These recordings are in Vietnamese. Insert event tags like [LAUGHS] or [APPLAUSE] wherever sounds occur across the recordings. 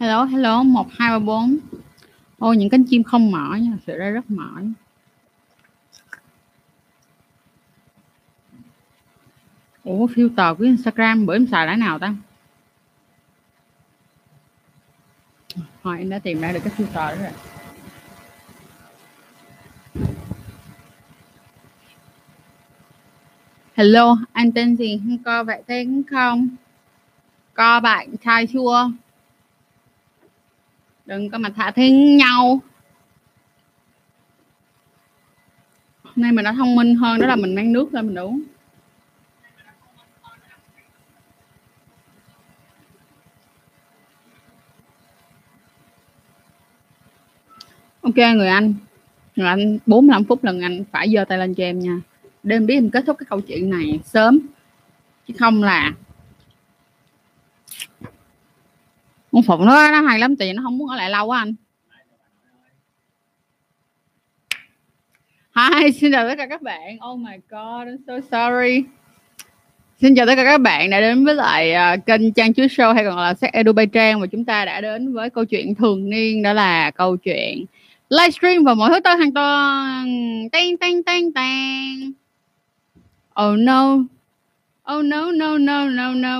hello hello, một, hai, ba, bốn. Ôi những cánh chim không mỏi nha, sự ra rất mỏi ủa, filter của instagram bữa em xài đã nào ta? Thôi, em đã tìm ra được cái filter đó rồi. Hello, anh tên gì? Không co vậy tên không? Co bạn trai chưa? Đừng có mà thả thiên nhau. Hôm nay mình đã thông minh hơn, đó là mình mang nước lên mình uống. Ok, người anh. Người anh 45 phút lần anh phải giơ tay lên cho em nha. Để em biết em kết thúc cái câu chuyện này sớm. Chứ không là con phụng nó nó hay lắm tiền nó không muốn ở lại lâu quá anh Hi, [LAUGHS] xin chào tất cả các bạn. Oh my god, I'm so sorry. Xin chào tất cả các bạn đã đến với lại uh, kênh Trang Chúa Show hay còn là Sách Edu Bay Trang và chúng ta đã đến với câu chuyện thường niên đó là câu chuyện livestream vào mỗi thứ tư hàng tuần. Tang tang tang tang. Oh no. Oh no no no no no.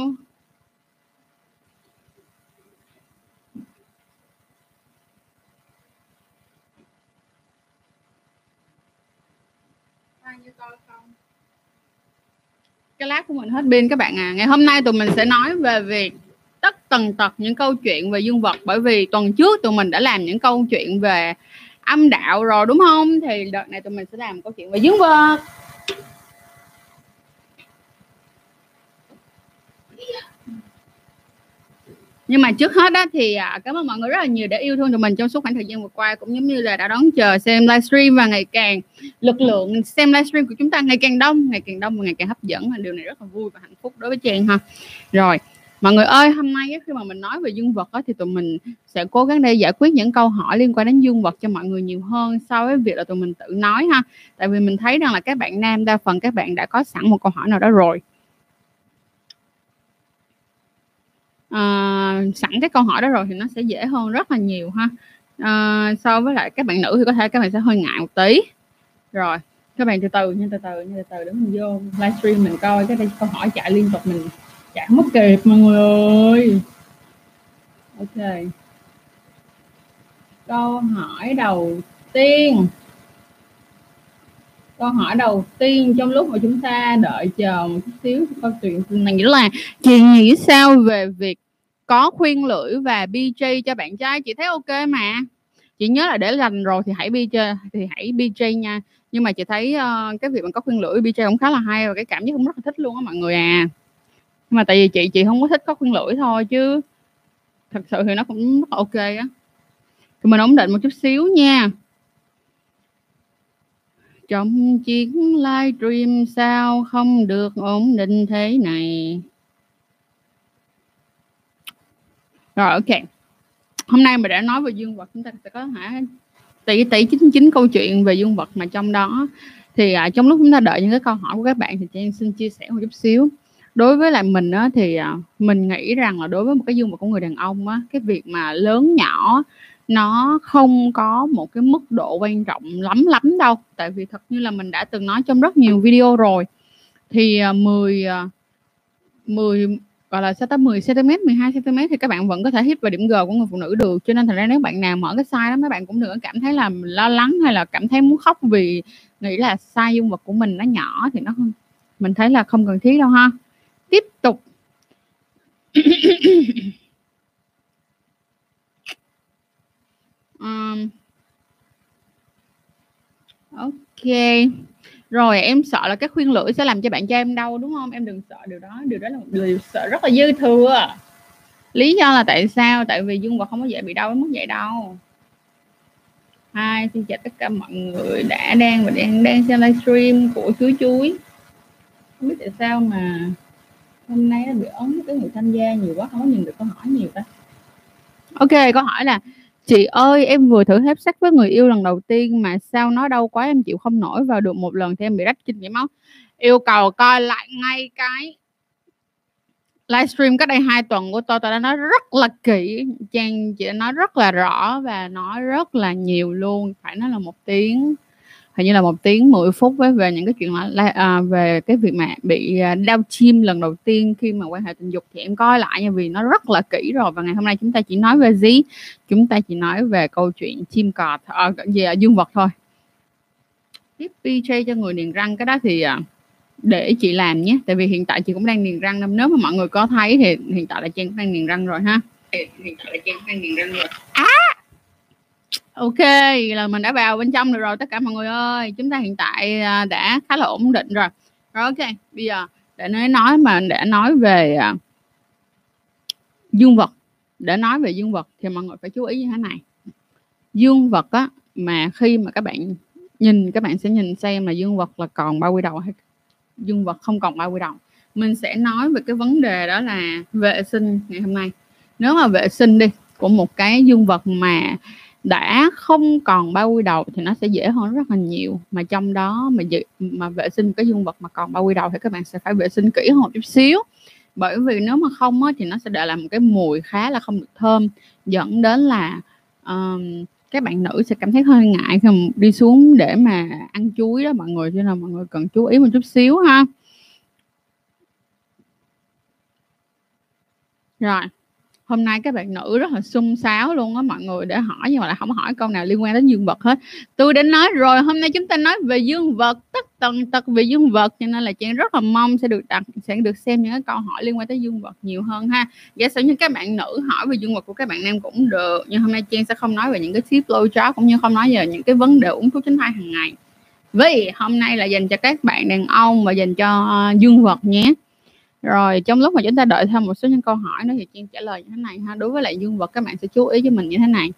Cái lát của mình hết pin các bạn à. Ngày hôm nay tụi mình sẽ nói về việc tất tần tật những câu chuyện về dương vật. Bởi vì tuần trước tụi mình đã làm những câu chuyện về âm đạo rồi, đúng không? Thì đợt này tụi mình sẽ làm câu chuyện về dương vật. Nhưng mà trước hết đó thì à, cảm ơn mọi người rất là nhiều đã yêu thương tụi mình trong suốt khoảng thời gian vừa qua cũng giống như là đã đón chờ xem livestream và ngày càng lực lượng xem livestream của chúng ta ngày càng đông ngày càng đông và ngày càng hấp dẫn. Và điều này rất là vui và hạnh phúc đối với trang ha. Rồi mọi người ơi hôm nay khi mà mình nói về dương vật đó, thì tụi mình sẽ cố gắng để giải quyết những câu hỏi liên quan đến dương vật cho mọi người nhiều hơn so với việc là tụi mình tự nói ha. Tại vì mình thấy rằng là các bạn nam đa phần các bạn đã có sẵn một câu hỏi nào đó rồi. À, sẵn cái câu hỏi đó rồi thì nó sẽ dễ hơn rất là nhiều ha. À, so với lại các bạn nữ thì có thể các bạn sẽ hơi ngại một tí. Rồi các bạn từ từ nha từ từ nha từ từ để mình vô livestream mình coi cái đây câu hỏi chạy liên tục mình chạy mất kịp mọi người. Ơi ok. Câu hỏi đầu tiên câu hỏi đầu tiên trong lúc mà chúng ta đợi chờ một chút xíu câu chuyện này nghĩa là chị nghĩ sao về việc có khuyên lưỡi và BJ cho bạn trai? Chị thấy ok mà. Chị nhớ là để lành rồi thì hãy BJ thì hãy BJ nha. Nhưng mà chị thấy uh, cái việc mà có khuyên lưỡi BJ cũng khá là hay và cái cảm giác cũng rất là thích luôn á mọi người à. Nhưng mà tại vì chị chị không có thích có khuyên lưỡi thôi chứ thật sự thì nó cũng rất là ok á. Thì mình ổn định một chút xíu nha trong chiến lai livestream sao không được ổn định thế này. Rồi ok. Hôm nay mình đã nói về dương vật chúng ta sẽ có hả? Tỷ tỷ chín chín câu chuyện về dương vật mà trong đó. Thì à, trong lúc chúng ta đợi những cái câu hỏi của các bạn thì chị xin chia sẻ một chút xíu. Đối với lại mình á, thì à, mình nghĩ rằng là đối với một cái dương vật của người đàn ông á, cái việc mà lớn nhỏ nó không có một cái mức độ quan trọng lắm lắm đâu. Tại vì thật như là mình đã từng nói trong rất nhiều video rồi. Thì à, 10 10 à, gọi là sao tới 10 cm 12 cm thì các bạn vẫn có thể hít vào điểm G của người phụ nữ được. Cho nên thành ra nếu bạn nào mở cái size đó, mấy bạn cũng đừng có cảm thấy là lo lắng hay là cảm thấy muốn khóc vì nghĩ là size dương vật của mình nó nhỏ thì nó không, mình thấy là không cần thiết đâu ha. Tiếp tục. Um, ok. Rồi em sợ là cái khuyên lưỡi sẽ làm cho bạn trai em đau đúng không? Em đừng sợ điều đó điều đó là một điều sợ rất là dư thừa. Lý do là tại sao? Tại vì dương vật không có dễ bị đau đến mức vậy đâu. Hai xin chào tất cả mọi người đã đang và đang đang xem livestream của chuối chuối. Không biết tại sao mà hôm nay nó bị ấn cái người tham gia nhiều quá không có nhìn được câu hỏi nhiều ta. Ok câu hỏi là Chị ơi, em vừa thử hép sắc với người yêu lần đầu tiên mà sao nó đau quá em chịu không nổi vào được một lần thì em bị rách kinh chảy máu. Yêu cầu coi lại ngay cái livestream cách đây hai tuần của tôi tôi đã nói rất là kỹ. Trang chị đã nói rất là rõ và nói rất là nhiều luôn. Phải nói là một tiếng hình như là một tiếng 10 phút với về những cái chuyện là à, về cái việc mà bị à, đau chim lần đầu tiên khi mà quan hệ tình dục thì em coi lại nha vì nó rất là kỹ rồi. Và ngày hôm nay chúng ta chỉ nói về gì chúng ta chỉ nói về câu chuyện chim cọt à, về dương vật thôi. Tiếp PJ cho người niềng răng cái đó thì à, để chị làm nhé tại vì hiện tại chị cũng đang niềng răng nếu mà mọi người có thấy thì hiện tại là trang cũng đang niềng răng rồi ha. Hiện tại là trang cũng đang niềng răng rồi. À! Ok là mình đã vào bên trong được rồi, tất cả mọi người ơi. Chúng ta hiện tại à, đã khá là ổn định rồi. Rồi, ok, bây giờ để nói nói mà để nói về à, dương vật. Để nói về dương vật thì mọi người phải chú ý như thế này. Dương vật á, mà khi mà các bạn nhìn, các bạn sẽ nhìn xem là dương vật là còn bao quy đầu hay dương vật không còn bao quy đầu. Mình sẽ nói về cái vấn đề đó là vệ sinh ngày hôm nay. Nếu mà vệ sinh đi, của một cái dương vật mà đã không còn bao quy đầu thì nó sẽ dễ hơn rất là nhiều. Mà trong đó mà dự, mà vệ sinh cái dương vật mà còn bao quy đầu thì các bạn sẽ phải vệ sinh kỹ hơn một chút xíu. Bởi vì nếu mà không á, thì nó sẽ để lại một cái mùi khá là không được thơm dẫn đến là um, các bạn nữ sẽ cảm thấy hơi ngại khi mà đi xuống để mà ăn chuối đó mọi người cho nên mọi người cần chú ý một chút xíu ha. Rồi hôm nay các bạn nữ rất là xung xáo luôn á, mọi người để hỏi nhưng mà lại không hỏi câu nào liên quan đến dương vật hết. Tôi đã nói rồi, hôm nay chúng ta nói về dương vật, tất tần tật về dương vật, cho nên là chị rất là mong sẽ được đặt, sẽ được xem những cái câu hỏi liên quan tới dương vật nhiều hơn ha. Giả sử như các bạn nữ hỏi về dương vật của các bạn nam cũng được, nhưng hôm nay Trang sẽ không nói về những cái tip low chó cũng như không nói về những cái vấn đề uống thuốc tránh thai hàng ngày. Vì hôm nay là dành cho các bạn đàn ông và dành cho ờ, dương vật nhé rồi trong lúc mà chúng ta đợi thêm một số những câu hỏi nữa thì chuyên trả lời như thế này ha. Đối với lại dương vật các bạn sẽ chú ý cho mình như thế này.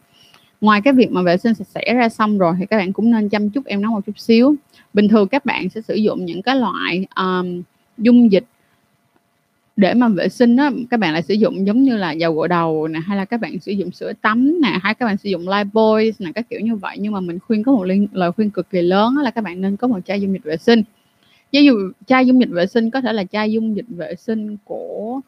Ngoài cái việc mà vệ sinh sạch sẽ ra xong rồi thì các bạn cũng nên chăm chút em nó một chút xíu. Bình thường các bạn sẽ sử dụng những cái loại um, dung dịch để mà vệ sinh đó, các bạn lại sử dụng giống như là dầu gội đầu nè hay là các bạn sử dụng sữa tắm nè hay các bạn sử dụng Lifebuoy nè các kiểu như vậy nhưng mà mình khuyên có một lời khuyên cực kỳ lớn là các bạn nên có một chai dung dịch vệ sinh ví dụ chai dung dịch vệ sinh có thể là chai dung dịch vệ sinh của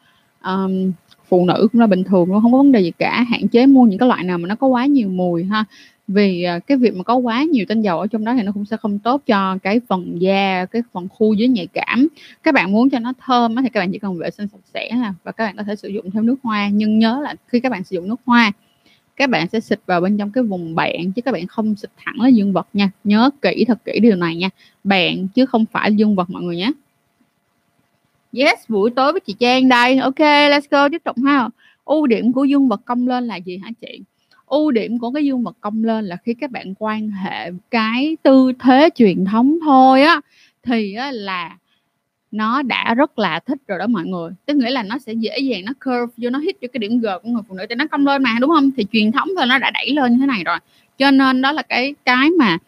um, phụ nữ cũng là bình thường luôn không có vấn đề gì cả. Hạn chế mua những cái loại nào mà nó có quá nhiều mùi ha. Vì à, cái việc mà có quá nhiều tinh dầu ở trong đó thì nó cũng sẽ không tốt cho cái phần da cái phần khu dưới nhạy cảm. Các bạn muốn cho nó thơm thì các bạn chỉ cần vệ sinh sạch sẽ là và các bạn có thể sử dụng thêm nước hoa. Nhưng nhớ là khi các bạn sử dụng nước hoa các bạn sẽ xịt vào bên trong cái vùng bạn chứ các bạn không xịt thẳng lên dương vật nha. Nhớ kỹ thật kỹ điều này nha. Bạn chứ không phải dương vật mọi người nhé. Yes buổi tối với chị Trang đây. Ok let's go. Tiếp tục ha. Ưu điểm của dương vật cong lên là gì hả chị? Ưu điểm của cái dương vật cong lên là khi các bạn quan hệ cái tư thế truyền thống thôi á thì á, là nó đã rất là thích rồi đó mọi người. Tức nghĩa là nó sẽ dễ dàng nó curve vô nó hit vô cái điểm g của người phụ nữ thì nó cong lên mà đúng không? Thì truyền thống thôi nó đã đẩy lên như thế này rồi. Cho nên đó là cái cái mà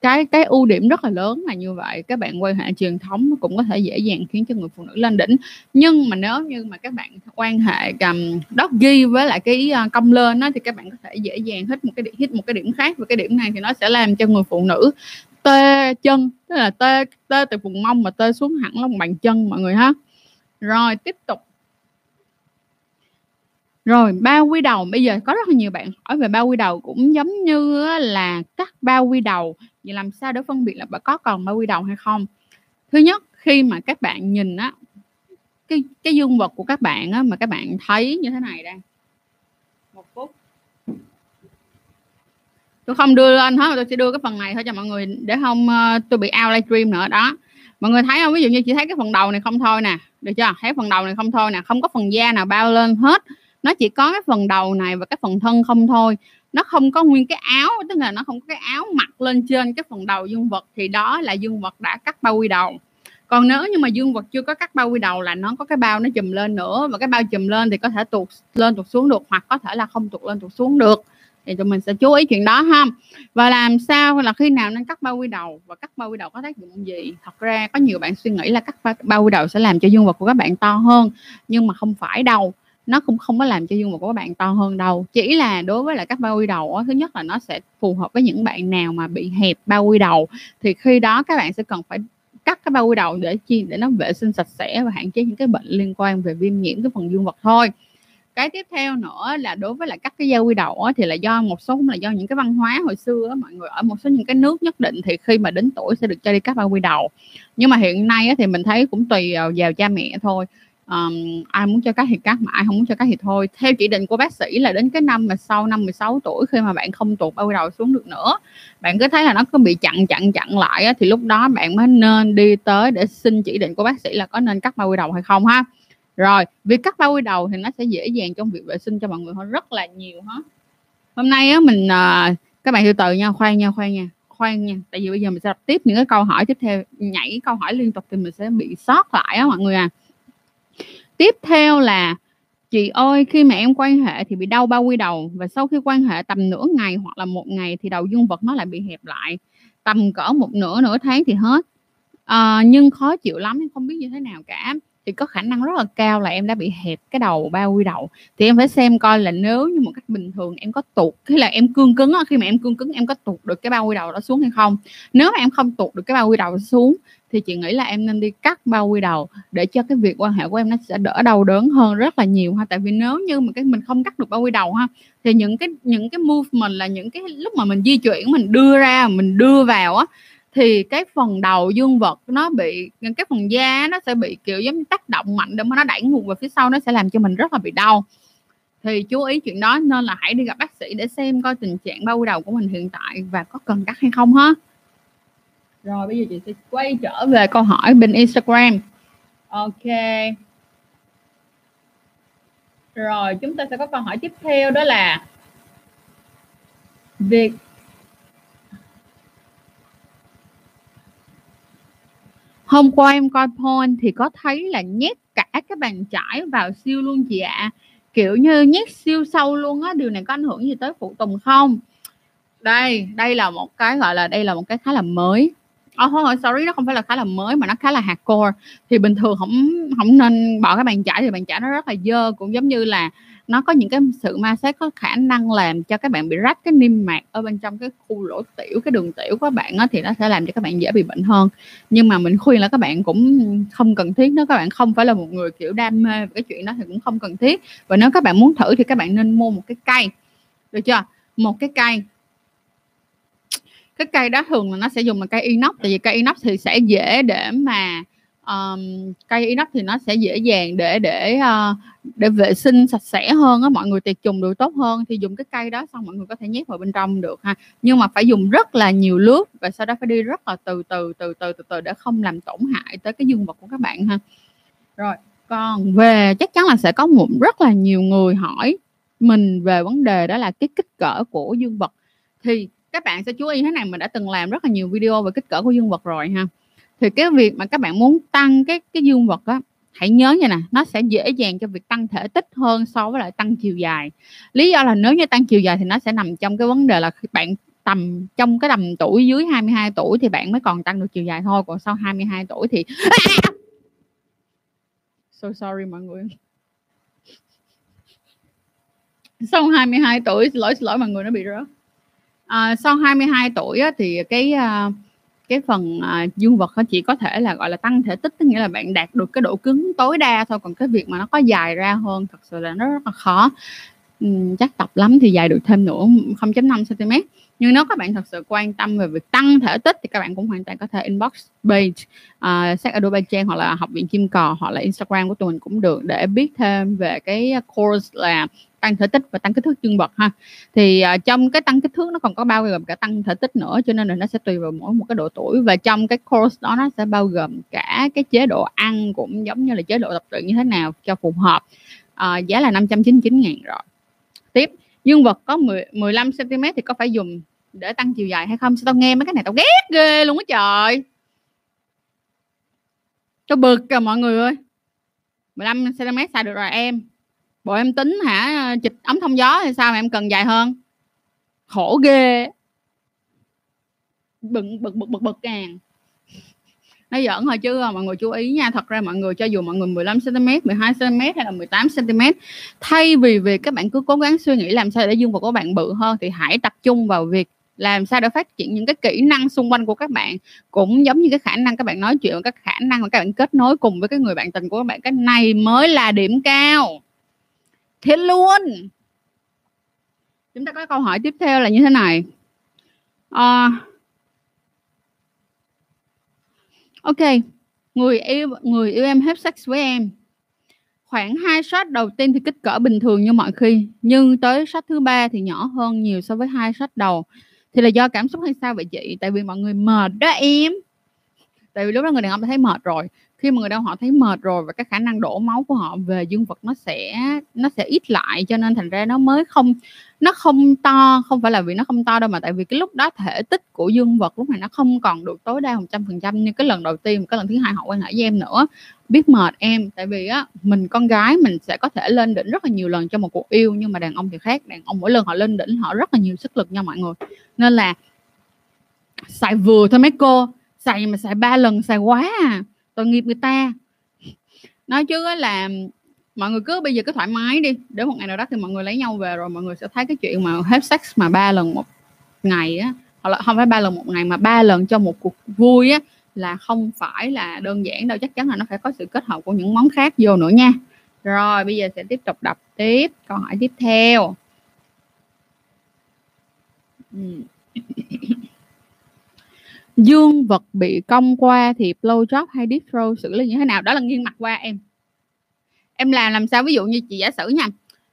cái cái ưu điểm rất là lớn là như vậy. Các bạn quan hệ truyền thống nó cũng có thể dễ dàng khiến cho người phụ nữ lên đỉnh. Nhưng mà nếu như mà các bạn quan hệ cầm ghi với lại cái ờ, cong lên đó, thì các bạn có thể dễ dàng hít một cái hit một cái điểm khác. Và cái điểm này thì nó sẽ làm cho người phụ nữ tê chân, tức là tê tê từ vùng mông mà tê xuống hẳn lòng bàn chân mọi người ha. Rồi, tiếp tục. Rồi bao quy đầu. Bây giờ có rất là nhiều bạn hỏi về bao quy đầu cũng giống như là các bao quy đầu. Vậy làm sao để phân biệt là có còn bao quy đầu hay không? Thứ nhất, khi mà các bạn nhìn á, cái cái dương vật của các bạn á mà các bạn thấy như thế này đây một phút tôi không đưa lên hết mà tôi sẽ đưa cái phần này thôi cho mọi người để không uh, tôi bị out livestream nữa đó. Mọi người thấy không? Ví dụ như chỉ thấy cái phần đầu này không thôi nè được chưa? Thấy phần đầu này không thôi nè không có phần da nào bao lên hết. Nó chỉ có cái phần đầu này và cái phần thân không thôi. Nó không có nguyên cái áo tức là nó không có cái áo mặc lên trên cái phần đầu dương vật thì đó là dương vật đã cắt bao quy đầu. Còn nếu như mà dương vật chưa có cắt bao quy đầu là nó có cái bao nó chùm lên nữa và cái bao chùm lên thì có thể tuột lên tuột xuống được hoặc có thể là không tuột lên tuột xuống được thì tụi mình sẽ chú ý chuyện đó ha. Và làm sao là khi nào nên cắt bao quy đầu và cắt bao quy đầu có tác dụng gì? Thật ra có nhiều bạn suy nghĩ là cắt bao quy đầu sẽ làm cho dương vật của các bạn to hơn, nhưng mà không phải đâu. Nó cũng không có làm cho dương vật của các bạn to hơn đâu. Chỉ là đối với lại các bao quy đầu thứ nhất là nó sẽ phù hợp với những bạn nào mà bị hẹp bao quy đầu. Thì khi đó các bạn sẽ cần phải cắt cái bao quy đầu để chi, để nó vệ sinh sạch sẽ và hạn chế những cái bệnh liên quan về viêm nhiễm, cái phần dương vật thôi cái tiếp theo nữa là đối với là cắt cái dao quy đầu á, thì là do một số là do những cái văn hóa hồi xưa á, mọi người ở một số những cái nước nhất định thì khi mà đến tuổi sẽ được cho đi cắt bao quy đầu. Nhưng mà hiện nay á, thì mình thấy cũng tùy vào cha mẹ thôi. Um, ai muốn cho cắt thì cắt mà ai không muốn cho cắt thì thôi. Theo chỉ định của bác sĩ là đến cái năm mà sau năm 16 tuổi khi mà bạn không tuột bao quy đầu xuống được nữa bạn cứ thấy là nó cứ bị chặn chặn chặn lại á, thì lúc đó bạn mới nên đi tới để xin chỉ định của bác sĩ là có nên cắt bao quy đầu hay không ha rồi việc cắt bao quy đầu thì nó sẽ dễ dàng trong việc vệ sinh cho mọi người hơn rất là nhiều hết. Hôm nay á mình à, các bạn từ từ nha khoan nha khoan nha khoan nha. Tại vì bây giờ mình sẽ đọc tiếp những cái câu hỏi tiếp theo nhảy câu hỏi liên tục thì mình sẽ bị sót lại á mọi người à. Tiếp theo là chị ơi khi mà em quan hệ thì bị đau bao quy đầu và sau khi quan hệ tầm nửa ngày hoặc là một ngày thì đầu dương vật nó lại bị hẹp lại tầm cỡ một nửa nửa tháng thì hết. À, nhưng khó chịu lắm không biết như thế nào cả thì có khả năng rất là cao là em đã bị hẹp cái đầu bao quy đầu. Thì em phải xem coi là nếu như một cách bình thường em có tuột khi là em cương cứng khi mà em cương cứng em có tuột được cái bao quy đầu đó xuống hay không? Nếu mà em không tuột được cái bao quy đầu xuống thì chị nghĩ là em nên đi cắt bao quy đầu để cho cái việc quan hệ của em nó sẽ đỡ đau đớn hơn rất là nhiều ha. Tại vì nếu như mà cái mình không cắt được bao quy đầu ha, thì những cái những cái movement là những cái lúc mà mình di chuyển, mình đưa ra, mình đưa vào á thì cái phần đầu dương vật nó bị, cái phần da nó sẽ bị, kiểu, giống như tác động mạnh để mà nó đẩy ngược về phía sau, nó sẽ làm cho mình rất là bị đau. Thì chú ý chuyện đó nên là hãy đi gặp bác sĩ để xem coi tình trạng bao đầu của mình hiện tại và có cần cắt hay không ha. Rồi, bây giờ chị sẽ quay trở về câu hỏi bên Instagram. Ok. Rồi, chúng ta sẽ có câu hỏi tiếp theo đó là việc hôm qua em coi porn thì có thấy là nhét cả cái bàn chải vào siêu luôn chị ạ. À. kiểu như nhét siêu sâu luôn á điều này có ảnh hưởng gì tới phụ tùng không? Đây đây là một cái gọi là đây là một cái khá là mới. Ờ, oh, không, sorry nó không phải là khá là mới mà nó khá là hardcore. Thì bình thường không không nên bỏ cái bàn chải thì bàn chải nó rất là dơ cũng giống như là nó có những cái sự ma sát có khả năng làm cho các bạn bị rách cái niêm mạc ở bên trong cái khu lỗ tiểu cái đường tiểu của các bạn á, thì nó sẽ làm cho các bạn dễ bị bệnh hơn. Nhưng mà mình khuyên là các bạn cũng không cần thiết nếu các bạn không phải là một người kiểu đam mê cái chuyện đó thì cũng không cần thiết. Và nếu các bạn muốn thử thì các bạn nên mua một cái cây được chưa? Một cái cây. Cái cây đó thường là nó sẽ dùng là cây inox tại vì cây inox thì sẽ dễ để mà um, cây inox thì nó sẽ dễ dàng để để uh, để vệ sinh sạch sẽ hơn á mọi người tiệt trùng được tốt hơn. Thì dùng cái cây đó xong mọi người có thể nhét vào bên trong được ha. Nhưng mà phải dùng rất là nhiều nước và sau đó phải đi rất là từ từ từ từ từ từ để không làm tổn hại tới cái dương vật của các bạn ha. Rồi còn về chắc chắn là sẽ có một rất là nhiều người hỏi mình về vấn đề đó là cái kích cỡ của dương vật. Thì các bạn sẽ chú ý thế này mình đã từng làm rất là nhiều video về kích cỡ của dương vật rồi ha thì cái việc mà các bạn muốn tăng cái cái dương vật á hãy nhớ như nè nó sẽ dễ dàng cho việc tăng thể tích hơn so với lại tăng chiều dài. Lý do là nếu như tăng chiều dài thì nó sẽ nằm trong cái vấn đề là bạn tầm trong cái tầm tuổi dưới 22 tuổi thì bạn mới còn tăng được chiều dài thôi còn sau 22 tuổi thì [LAUGHS] so sorry mọi người. Sau 22 tuổi xin lỗi xin lỗi mọi người nó bị rớt. À, sau 22 tuổi á, thì cái uh, cái phần à, dương vật nó chỉ có thể là gọi là tăng thể tích tức nghĩa là bạn đạt được cái độ cứng tối đa thôi còn cái việc mà nó có dài ra hơn thật sự là nó rất là khó. Uhm, chắc tập lắm thì dài được thêm nữa 0.5 cm nhưng nếu các bạn thật sự quan tâm về việc tăng thể tích thì các bạn cũng hoàn toàn có thể inbox page à, uh, sách Adobe Trang hoặc là học viện Kim cò hoặc là Instagram của tụi mình cũng được để biết thêm về cái course là tăng thể tích và tăng kích thước dương vật ha. Thì uh, trong cái tăng kích thước nó còn có bao gồm cả tăng thể tích nữa cho nên là nó sẽ tùy vào mỗi một cái độ tuổi. Và trong cái course đó nó sẽ bao gồm cả cái chế độ ăn cũng giống như là chế độ tập luyện như thế nào cho phù hợp. Uh, giá là 599 ngàn rồi. Tiếp dương vật có 10, 15 cm thì có phải dùng để tăng chiều dài hay không sao tao nghe mấy cái này tao ghét ghê luôn á trời tao bực à mọi người ơi 15 cm xài được rồi em bộ em tính hả chịch ống thông gió thì sao mà em cần dài hơn khổ ghê bực bực bực bực bực càng nó giỡn thôi chứ mọi người chú ý nha. Thật ra mọi người cho dù mọi người 15 cm 12 cm hay là 18 cm thay vì việc các bạn cứ cố gắng suy nghĩ làm sao để dương vật của bạn bự hơn thì hãy tập trung vào việc làm sao để phát triển những cái kỹ năng xung quanh của các bạn cũng giống như cái khả năng các bạn nói chuyện các khả năng mà các bạn kết nối cùng với cái người bạn tình của các bạn. Cái này mới là điểm cao. Thế luôn. Chúng ta có câu hỏi tiếp theo là như thế này. À, ok, người yêu người yêu em hết sex với em. Khoảng hai shot đầu tiên thì kích cỡ bình thường như mọi khi, nhưng tới shot thứ ba thì nhỏ hơn nhiều so với hai shot đầu. Thì là do cảm xúc hay sao vậy chị? Tại vì mọi người mệt đó em. Tại vì lúc đó người đàn ông đã thấy mệt rồi khi mà người đàn ông họ thấy mệt rồi và cái khả năng đổ máu của họ về dương vật nó sẽ nó sẽ ít lại, cho nên thành ra nó mới không, nó không to, không phải là vì nó không to đâu mà tại vì cái lúc đó thể tích của dương vật lúc này nó không còn được tối đa 100% như cái lần đầu tiên, cái lần thứ hai họ quan hệ với em nữa. Biết mệt em, tại vì á, mình con gái mình sẽ có thể lên đỉnh rất là nhiều lần trong một cuộc yêu, nhưng mà đàn ông thì khác, đàn ông mỗi lần họ lên đỉnh họ rất là nhiều sức lực nha mọi người. Nên là xài vừa thôi mấy cô, xài mà xài ba lần xài quá à tội nghiệp người ta. Nói chứ là mọi người cứ bây giờ cứ thoải mái đi, đến một ngày nào đó thì mọi người lấy nhau về rồi mọi người sẽ thấy cái chuyện mà hết sex mà ba lần một ngày á, hoặc là không phải ba lần một ngày mà ba lần cho một cuộc vui á, là không phải là đơn giản đâu, chắc chắn là nó phải có sự kết hợp của những món khác vô nữa nha. Rồi, bây giờ sẽ tiếp tục đọc tiếp câu hỏi tiếp theo. Ừ dương vật bị cong qua thì blow job hay deep throw xử lý như thế nào? Đó là nghiêng mặt qua em. Em làm làm sao? Ví dụ như chị giả sử nha,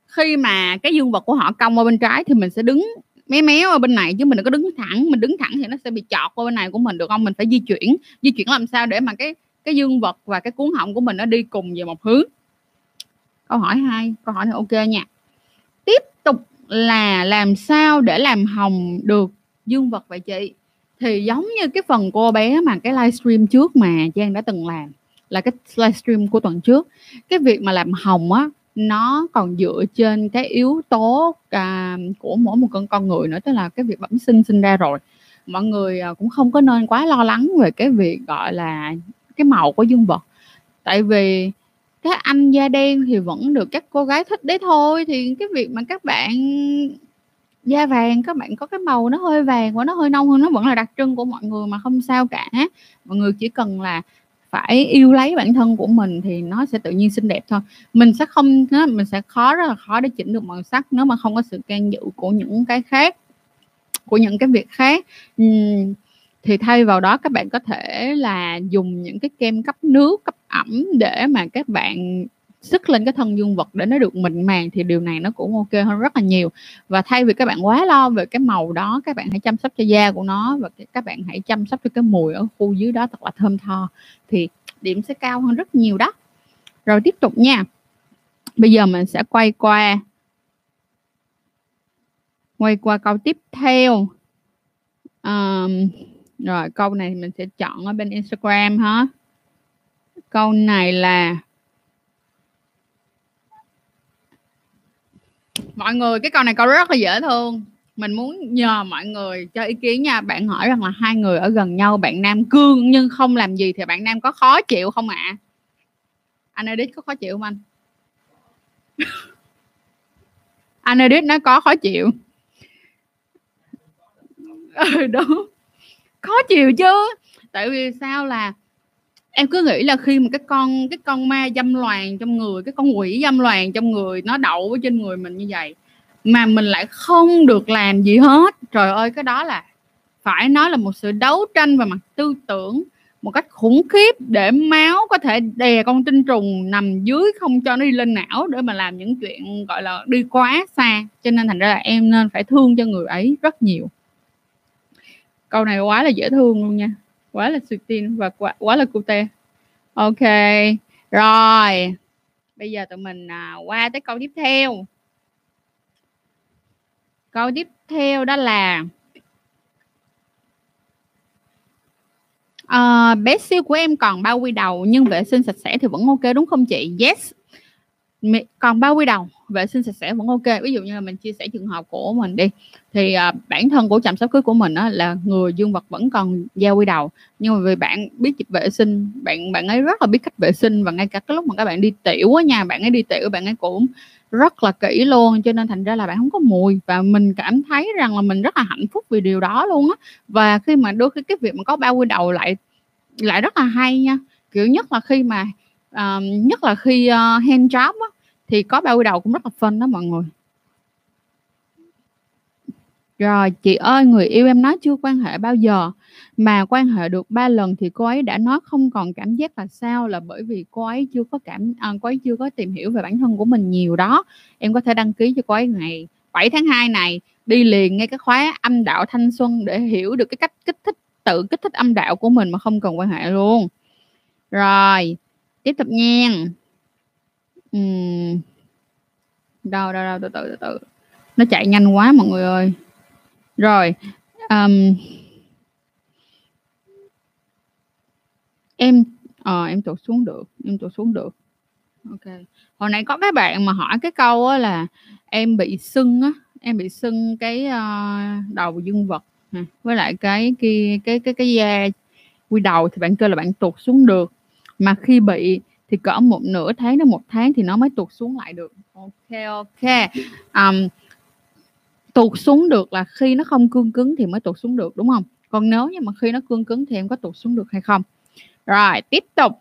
khi mà cái dương vật của họ cong qua bên trái thì mình sẽ đứng méo méo ở bên này chứ mình đừng có đứng thẳng. Mình đứng thẳng thì nó sẽ bị chọt qua bên này của mình, được không? Mình phải di chuyển. Di chuyển làm sao để mà cái cái dương vật và cái cuốn họng của mình nó đi cùng về một hướng? Câu hỏi hai, câu hỏi này ok nha. Tiếp tục là làm sao để làm hồng được dương vật vậy chị? Thì giống như cái phần cô bé mà cái livestream trước mà Giang đã từng làm là cái livestream của tuần trước cái việc mà làm hồng á nó còn dựa trên cái yếu tố à, của mỗi một con con người nữa tức là cái việc bẩm sinh sinh ra rồi. Mọi người à, cũng không có nên quá lo lắng về cái việc gọi là cái màu của dương vật. Tại vì các anh da đen thì vẫn được các cô gái thích đấy thôi thì cái việc mà các bạn da vàng, các bạn có cái màu nó hơi vàng và nó hơi nâu hơn, nó vẫn là đặc trưng của mọi người mà không sao cả. Mọi người chỉ cần là phải yêu lấy bản thân của mình thì nó sẽ tự nhiên xinh đẹp thôi. Mình sẽ không mình sẽ khó, rất là khó để chỉnh được màu sắc nếu mà không có sự can dự của những cái khác, của những cái việc khác. Thì thay vào đó các bạn có thể là dùng những cái kem cấp nước, cấp ẩm để mà các bạn sức lên cái thân dương vật để nó được mịn màng thì điều này nó cũng ok hơn rất là nhiều. Và thay vì các bạn quá lo về cái màu đó các bạn hãy chăm sóc cho da của nó và các bạn hãy chăm sóc cho cái mùi ở khu dưới đó thật là thơm tho. Thì điểm sẽ cao hơn rất nhiều đó. Rồi tiếp tục nha. Bây giờ mình sẽ quay qua quay qua câu tiếp theo. Um, rồi câu này mình sẽ chọn ở bên Instagram hả câu này là mọi người, cái câu này câu rất là dễ thương. Mình muốn nhờ mọi người cho ý kiến nha. Bạn hỏi rằng là hai người ở gần nhau, bạn nam cương nhưng không làm gì thì bạn nam có khó chịu không ạ? À? anh edit có khó chịu không anh? [LAUGHS] Anh edit nó có, khó chịu. [LAUGHS] Ừ đúng. Khó chịu chứ. Tại vì sao là em cứ nghĩ là khi mà cái con cái con ma dâm loạn trong người, cái con quỷ dâm loạn trong người, nó đậu ở trên người mình như vậy, mà mình lại không được làm gì hết. Trời ơi, cái đó là phải nói là một sự đấu tranh về mặt tư tưởng, một cách khủng khiếp để máu có thể đè con tinh trùng nằm dưới không cho nó đi lên não để mà làm những chuyện, gọi là, đi quá xa. Cho nên thành ra là em nên phải thương cho người ấy rất nhiều. Câu này quá là dễ thương luôn nha quá là sweet tin và quá, quá là cute. Ok rồi. Bây giờ tụi mình à, qua tới câu tiếp theo. Câu tiếp theo đó là à, bé siêu của em còn bao quy đầu nhưng vệ sinh sạch sẽ thì vẫn ok đúng không chị? Yes còn bao quy đầu vệ sinh sạch sẽ vẫn ok. Ví dụ như là mình chia sẻ trường hợp của mình đi. Thì à, bản thân của chăm sóc cưới của mình á, là người dương vật vẫn còn da quy đầu. Nhưng mà vì bạn biết vệ sinh bạn bạn ấy rất là biết cách vệ sinh và ngay cả cái lúc mà các bạn đi tiểu á nha bạn ấy đi tiểu bạn ấy cũng rất là kỹ luôn. Cho nên thành ra là bạn không có mùi. Và mình cảm thấy rằng là mình rất là hạnh phúc vì điều đó luôn á. Và khi mà đôi khi cái việc mà có bao quy đầu lại lại rất là hay nha. Kiểu nhất là khi mà uh, nhất là khi uh, hand job á, thì có bao quy đầu cũng rất là phân đó mọi người. Rồi chị ơi người yêu em nói chưa quan hệ bao giờ? Mà quan hệ được ba lần thì cô ấy đã nói không còn cảm giác là sao là bởi vì cô ấy chưa có cảm à, cô ấy chưa có tìm hiểu về bản thân của mình nhiều đó. Em có thể đăng ký cho cô ấy ngày 7 tháng 2 này đi liền ngay cái khóa âm đạo thanh xuân để hiểu được cái cách kích thích tự kích thích âm đạo của mình mà không cần quan hệ luôn. Rồi tiếp tục nha. Uhm. đâu đâu đâu từ từ từ từ. Nó chạy nhanh quá mọi người ơi. Rồi um, em ờ em tụt xuống được em tụt xuống được. Ok. Hồi nãy có các bạn mà hỏi cái câu á là em bị sưng á em bị sưng cái uh, đầu dương vật với lại cái kia cái cái cái da quy đầu thì bạn kêu là bạn tụt xuống được mà khi bị thì cỡ một nửa tháng đến một tháng thì nó mới tụt xuống lại được. Ok ok. Um, tụt xuống được là khi nó không cương cứng thì mới tụt xuống được đúng không? Còn nếu như mà khi nó cương cứng thì em có tụt xuống được hay không? Rồi tiếp tục.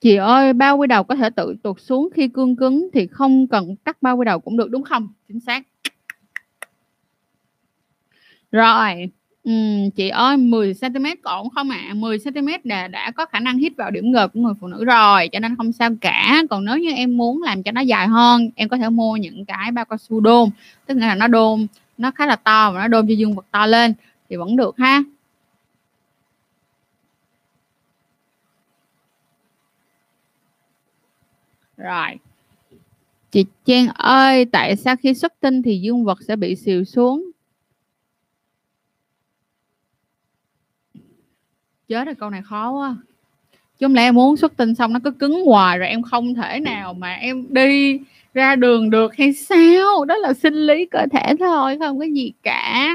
Chị ơi bao quy đầu có thể tự tụt xuống khi cương cứng thì không cần cắt bao quy đầu cũng được đúng không? Chính xác. Rồi. Ừm, chị ơi 10 cm ổn không ạ? À? 10 cm đã đã có khả năng hít vào điểm ngực của người phụ nữ rồi, cho nên không sao cả. Còn nếu như em muốn làm cho nó dài hơn, em có thể mua những cái bao cao su đôn, tức là nó đôn nó khá là to và nó đôn cho dương vật to lên thì vẫn được ha. Rồi. Chị Trang ơi, tại sao khi xuất tinh thì dương vật sẽ bị xìu xuống? Chết rồi, câu này khó quá. Chứ không lẽ em muốn xuất tinh xong nó cứ cứng hoài rồi em không thể nào mà em đi ra đường được hay sao? Đó là sinh lý cơ thể thôi, không có gì cả.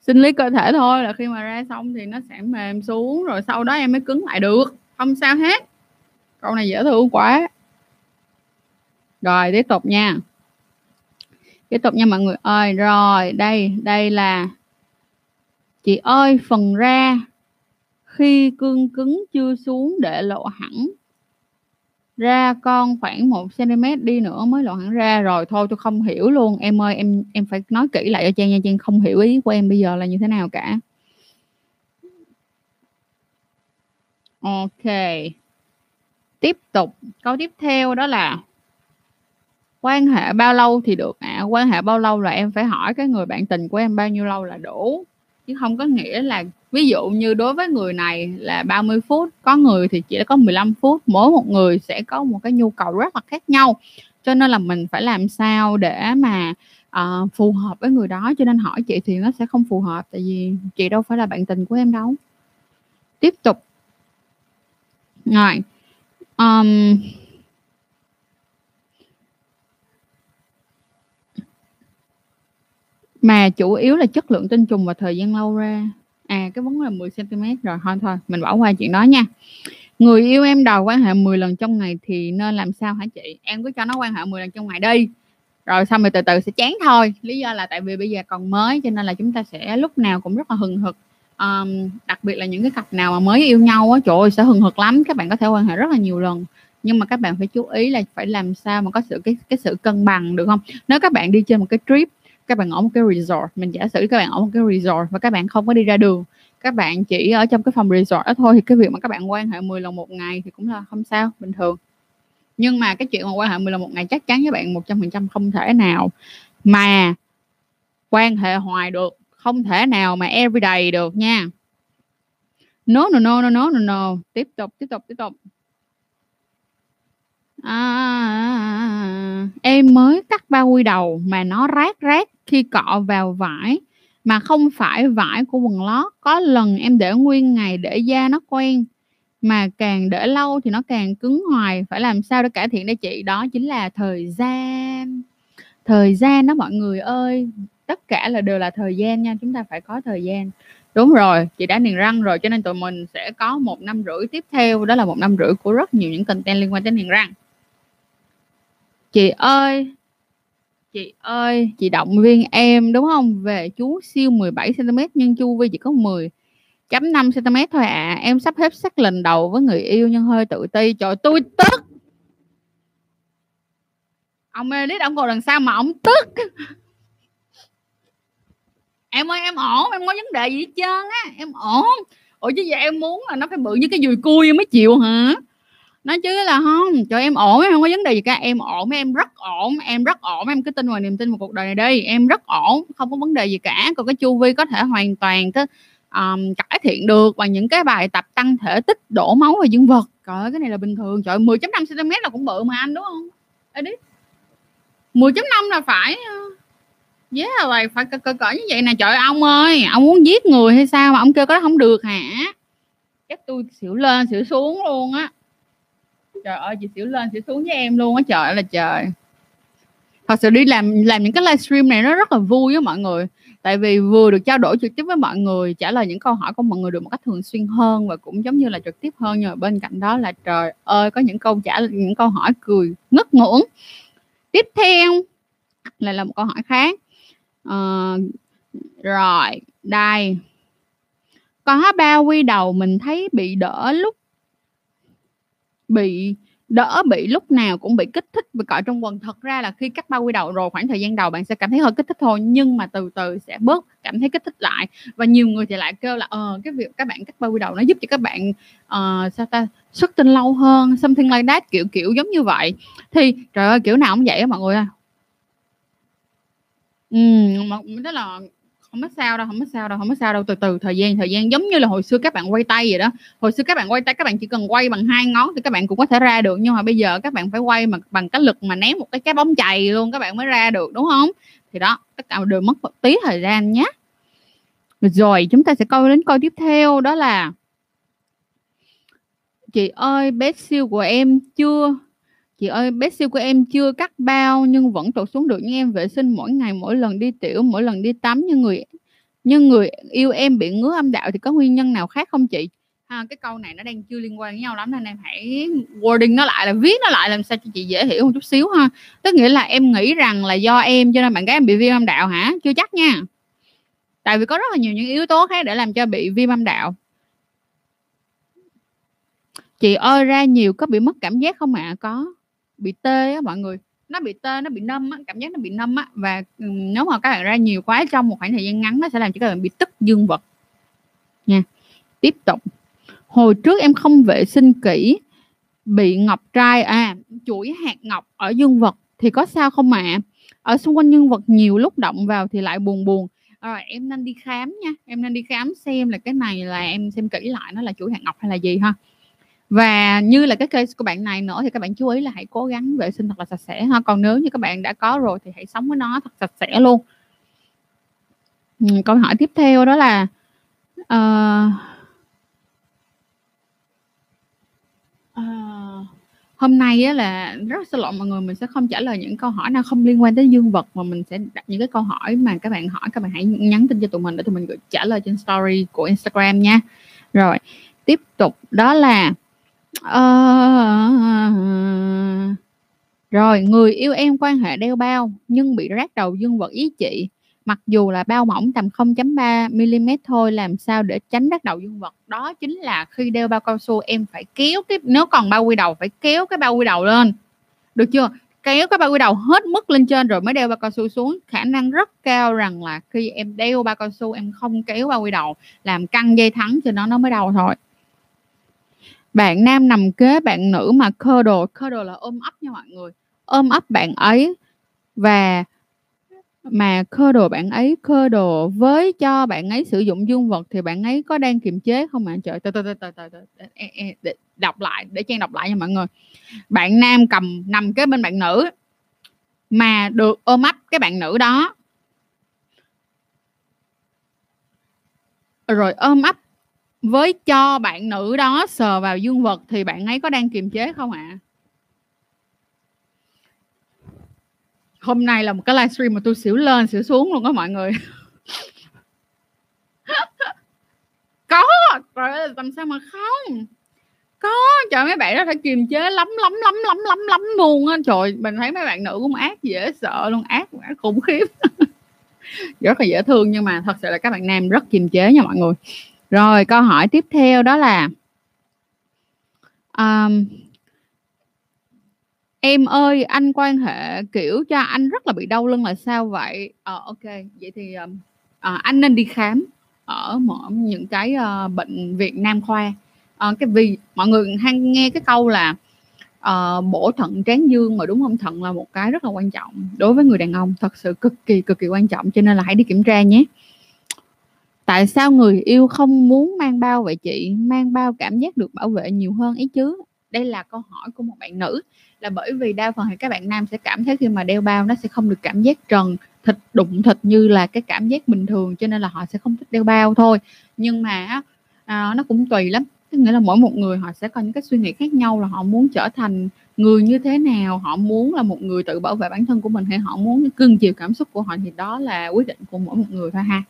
Sinh lý cơ thể thôi là khi mà ra xong thì nó sẽ mềm xuống rồi sau đó em mới cứng lại được. Không sao hết. Câu này dễ thương quá. Rồi, tiếp tục nha. Tiếp tục nha mọi người ơi. Rồi, đây đây là chị ơi, phần ra khi cương cứng chưa xuống để lộ hẳn. Ra con khoảng 1 cm đi nữa mới lộ hẳn ra. Rồi thôi, tôi không hiểu luôn. Em ơi, em em phải nói kỹ lại cho Trang nha. Trang không hiểu ý của em bây giờ là như thế nào cả. Ok. Tiếp tục. Câu tiếp theo đó là, quan hệ bao lâu thì được ạ? À? quan hệ bao lâu là em phải hỏi cái người bạn tình của em bao nhiêu lâu là đủ? Chứ không có nghĩa là ví dụ như đối với người này là 30 phút có người thì chỉ có 15 phút. Mỗi một người sẽ có một cái nhu cầu rất là khác nhau. Cho nên là mình phải làm sao để mà uh, phù hợp với người đó. Cho nên hỏi chị thì nó sẽ không phù hợp tại vì chị đâu phải là bạn tình của em đâu. Tiếp tục. Rồi. Um, mà chủ yếu là chất lượng tinh trùng và thời gian lâu ra à cái vấn là 10 cm rồi thôi thôi mình bỏ qua chuyện đó nha. Người yêu em đòi quan hệ 10 lần trong ngày thì nên làm sao hả chị? Em cứ cho nó quan hệ 10 lần trong ngày đi. Rồi xong rồi từ từ sẽ chán thôi. Lý do là tại vì bây giờ còn mới cho nên là chúng ta sẽ lúc nào cũng rất là hừng hực. Um, đặc biệt là những cái cặp nào mà mới yêu nhau á trời ơi sẽ hừng hực lắm. Các bạn có thể quan hệ rất là nhiều lần. Nhưng mà các bạn phải chú ý là phải làm sao mà có sự cái cái sự cân bằng được không? Nếu các bạn đi trên một cái trip các bạn ở một cái resort. Mình giả sử các bạn ở một cái resort và các bạn không có đi ra đường các bạn chỉ ở trong cái phòng resort đó thôi thì cái việc mà các bạn quan hệ 10 lần một ngày thì cũng là không sao bình thường. Nhưng mà cái chuyện mà quan hệ 10 lần một ngày chắc chắn với bạn 100% không thể nào mà quan hệ hoài được không thể nào mà everyday được nha. No no no no no no no. Tiếp tục tiếp tục tiếp tục. À, em mới cắt bao quy đầu mà nó rát rát khi cọ vào vải, mà không phải vải của quần lót. Có lần em để nguyên ngày để da nó quen, mà càng để lâu thì nó càng cứng hoài. Phải làm sao để cải thiện đây chị? Đó chính là thời gian. Thời gian đó mọi người ơi, tất cả là đều là thời gian nha, chúng ta phải có thời gian. Đúng rồi, chị đã niềng răng rồi, cho nên tụi mình sẽ có một năm rưỡi tiếp theo. Đó là một năm rưỡi của rất nhiều những content liên quan đến niềng răng. Chị ơi chị ơi, chị động viên em, đúng không? Về chú siêu 17 cm nhưng chu vi chỉ có 10 chấm 5 cm thôi à em sắp hết sắc lần đầu với người yêu nhưng hơi tự ti. Trời, tôi tức. Ông Elite ông ngồi đằng sau mà ông tức. Em ơi, em ổn, em có vấn đề gì hết trơn á. Em ổn. Ủa chứ giờ em muốn là nó phải bự như cái dùi cui mới chịu hả? Nói chứ là không cho em ổn em không có vấn đề gì cả. Em ổn em rất ổn em rất ổn em cứ tin vào niềm tin vào cuộc đời này đi. Em rất ổn không có vấn đề gì cả. Còn cái chu vi có thể hoàn toàn tới um, cải thiện được bằng những cái bài tập tăng thể tích đổ máu và dương vật. Trời ơi cái này là bình thường. Trời 10.5 cm là cũng bự mà anh đúng không? Edit. 10.5 là phải ờ, Yeah, là phải cỡ, cỡ, cỡ như vậy nè. Trời ông ơi ông muốn giết người hay sao mà ông kêu có đó không được hả? Chắc tôi xỉu lên xỉu xuống luôn á trời ơi chị xỉu lên xỉu xuống với em luôn á trời là trời. Thật sự đi làm làm những cái livestream này nó rất là vui với mọi người. Tại vì vừa được trao đổi trực tiếp với mọi người trả lời những câu hỏi của mọi người được một cách thường xuyên hơn và cũng giống như là trực tiếp hơn nhưng mà bên cạnh đó là trời ơi có những câu trả những câu hỏi cười ngất ngưỡng. Tiếp theo lại là một câu hỏi khác. À, rồi đây. Có bao quy đầu mình thấy bị đỡ lúc bị đỡ bị lúc nào cũng bị kích thích và cọ trong quần. Thật ra là khi cắt bao quy đầu rồi khoảng thời gian đầu bạn sẽ cảm thấy hơi kích thích thôi nhưng mà từ từ sẽ bớt cảm thấy kích thích lại. Và nhiều người thì lại kêu là ờ cái việc các bạn cắt bao quy đầu nó giúp cho các bạn uh, sao ta xuất tinh lâu hơn something like that kiểu kiểu giống như vậy. Thì trời ơi kiểu nào cũng vậy á mọi người ừ mà đó là không có sao đâu, không có sao đâu, không có sao đâu. Từ từ, thời gian thời gian giống như là hồi xưa các bạn quay tay vậy đó. Hồi xưa các bạn quay tay, các bạn chỉ cần quay bằng hai ngón thì các bạn cũng có thể ra được. Nhưng mà bây giờ các bạn phải quay mà, bằng cái lực mà ném một cái cái bóng chày luôn, các bạn mới ra được, đúng không? Thì đó, tất cả đều mất một tí thời gian nhé. Rồi, chúng ta sẽ coi đến coi tiếp theo, đó là chị ơi, bé siêu của em chưa? Chị ơi bé siêu của em chưa cắt bao nhưng vẫn tụt xuống được nhưng em vệ sinh mỗi ngày mỗi lần đi tiểu mỗi lần đi tắm. Nhưng người nhưng người yêu em bị ngứa âm đạo thì có nguyên nhân nào khác không chị? Ha, cái câu này nó đang chưa liên quan với nhau lắm nên em hãy wording nó lại là viết nó lại làm sao cho chị dễ hiểu một chút xíu ha. Tức nghĩa là em nghĩ rằng là do em cho nên bạn gái em bị viêm âm đạo hả? Chưa chắc nha. Tại vì có rất là nhiều những yếu tố khác để làm cho bị viêm âm đạo. Chị ơi ra nhiều có bị mất cảm giác không ạ? À? có bị tê á mọi người. Nó bị tê, nó bị nâm á, cảm giác nó bị nâm á. Và nếu mà các bạn ra nhiều quá trong một khoảng thời gian ngắn, nó sẽ làm cho các bạn bị tức dương vật. Nha. Tiếp tục. Hồi trước em không vệ sinh kỹ, bị ngọc trai à chuỗi hạt ngọc ở dương vật thì có sao không ạ? À? ở xung quanh dương vật nhiều lúc động vào thì lại buồn buồn. Rồi em nên đi khám nha. Em nên đi khám xem là cái này là em xem kỹ lại nó là chuỗi hạt ngọc hay là gì ha và như là cái case của bạn này nữa thì các bạn chú ý là hãy cố gắng vệ sinh thật là sạch sẽ ha. Còn nếu như các bạn đã có rồi thì hãy sống với nó thật sạch sẽ luôn. Ừ, câu hỏi tiếp theo đó là uh, uh, hôm nay á là rất xin lỗi mọi người mình sẽ không trả lời những câu hỏi nào không liên quan tới dương vật mà mình sẽ đặt những cái câu hỏi mà các bạn hỏi các bạn hãy nhắn tin cho tụi mình để tụi mình gửi trả lời trên story của Instagram nha. Rồi tiếp tục đó là Ờ, rồi, người yêu em quan hệ đeo bao nhưng bị rát đầu dương vật ý chị. Mặc dù là bao mỏng tầm 0.3 mm thôi, làm sao để tránh rát đầu dương vật? Đó chính là khi đeo bao cao su em phải kéo cái nếu còn bao quy đầu phải kéo cái bao quy đầu lên. Được chưa? Kéo cái bao quy đầu hết mức lên trên rồi mới đeo bao cao su xuống. Khả năng rất cao rằng là khi em đeo bao cao su em không kéo bao quy đầu làm căng dây thắng cho nó nó mới đau thôi bạn nam nằm kế bạn nữ mà cơ đồ cơ đồ là ôm ấp nha mọi người ôm ấp bạn ấy và mà cơ đồ bạn ấy cơ đồ với cho bạn ấy sử dụng dương vật thì bạn ấy có đang kiềm chế không ạ trời tôi tôi tôi tôi đọc lại để trang đọc lại nha mọi người bạn nam cầm nằm kế bên bạn nữ mà được ôm ấp cái bạn nữ đó rồi ôm ấp với cho bạn nữ đó sờ vào dương vật thì bạn ấy có đang kiềm chế không ạ? À? Hôm nay là một cái livestream mà tôi xỉu lên xỉu xuống luôn đó mọi người. [LAUGHS] có, rồi làm sao mà không? có trời mấy bạn đó phải kiềm chế lắm lắm lắm lắm lắm lắm luôn á trời mình thấy mấy bạn nữ cũng ác dễ sợ luôn ác, ác khủng khiếp [LAUGHS] rất là dễ thương nhưng mà thật sự là các bạn nam rất kiềm chế nha mọi người rồi câu hỏi tiếp theo đó là um, em ơi anh quan hệ kiểu cho anh rất là bị đau lưng là sao vậy? Ờ ok vậy thì um, uh, anh nên đi khám ở một những cái uh, bệnh viện nam khoa. Uh, cái vì mọi người hay nghe cái câu là uh, bổ thận tráng dương mà đúng không? Thận là một cái rất là quan trọng đối với người đàn ông thật sự cực kỳ cực kỳ quan trọng cho nên là hãy đi kiểm tra nhé tại sao người yêu không muốn mang bao vậy chị? Mang bao cảm giác được bảo vệ nhiều hơn ấy chứ. Đây là câu hỏi của một bạn nữ. Là bởi vì đa phần thì các bạn nam sẽ cảm thấy khi mà đeo bao nó sẽ không được cảm giác trần thịt đụng thịt như là cái cảm giác bình thường cho nên là họ sẽ không thích đeo bao thôi. Nhưng mà à, nó cũng tùy lắm. Tức nghĩa là mỗi một người họ sẽ có những cái suy nghĩ khác nhau là họ muốn trở thành người như thế nào họ muốn là một người tự bảo vệ bản thân của mình hay họ muốn cưng chiều cảm xúc của họ thì đó là quyết định của mỗi một người thôi ha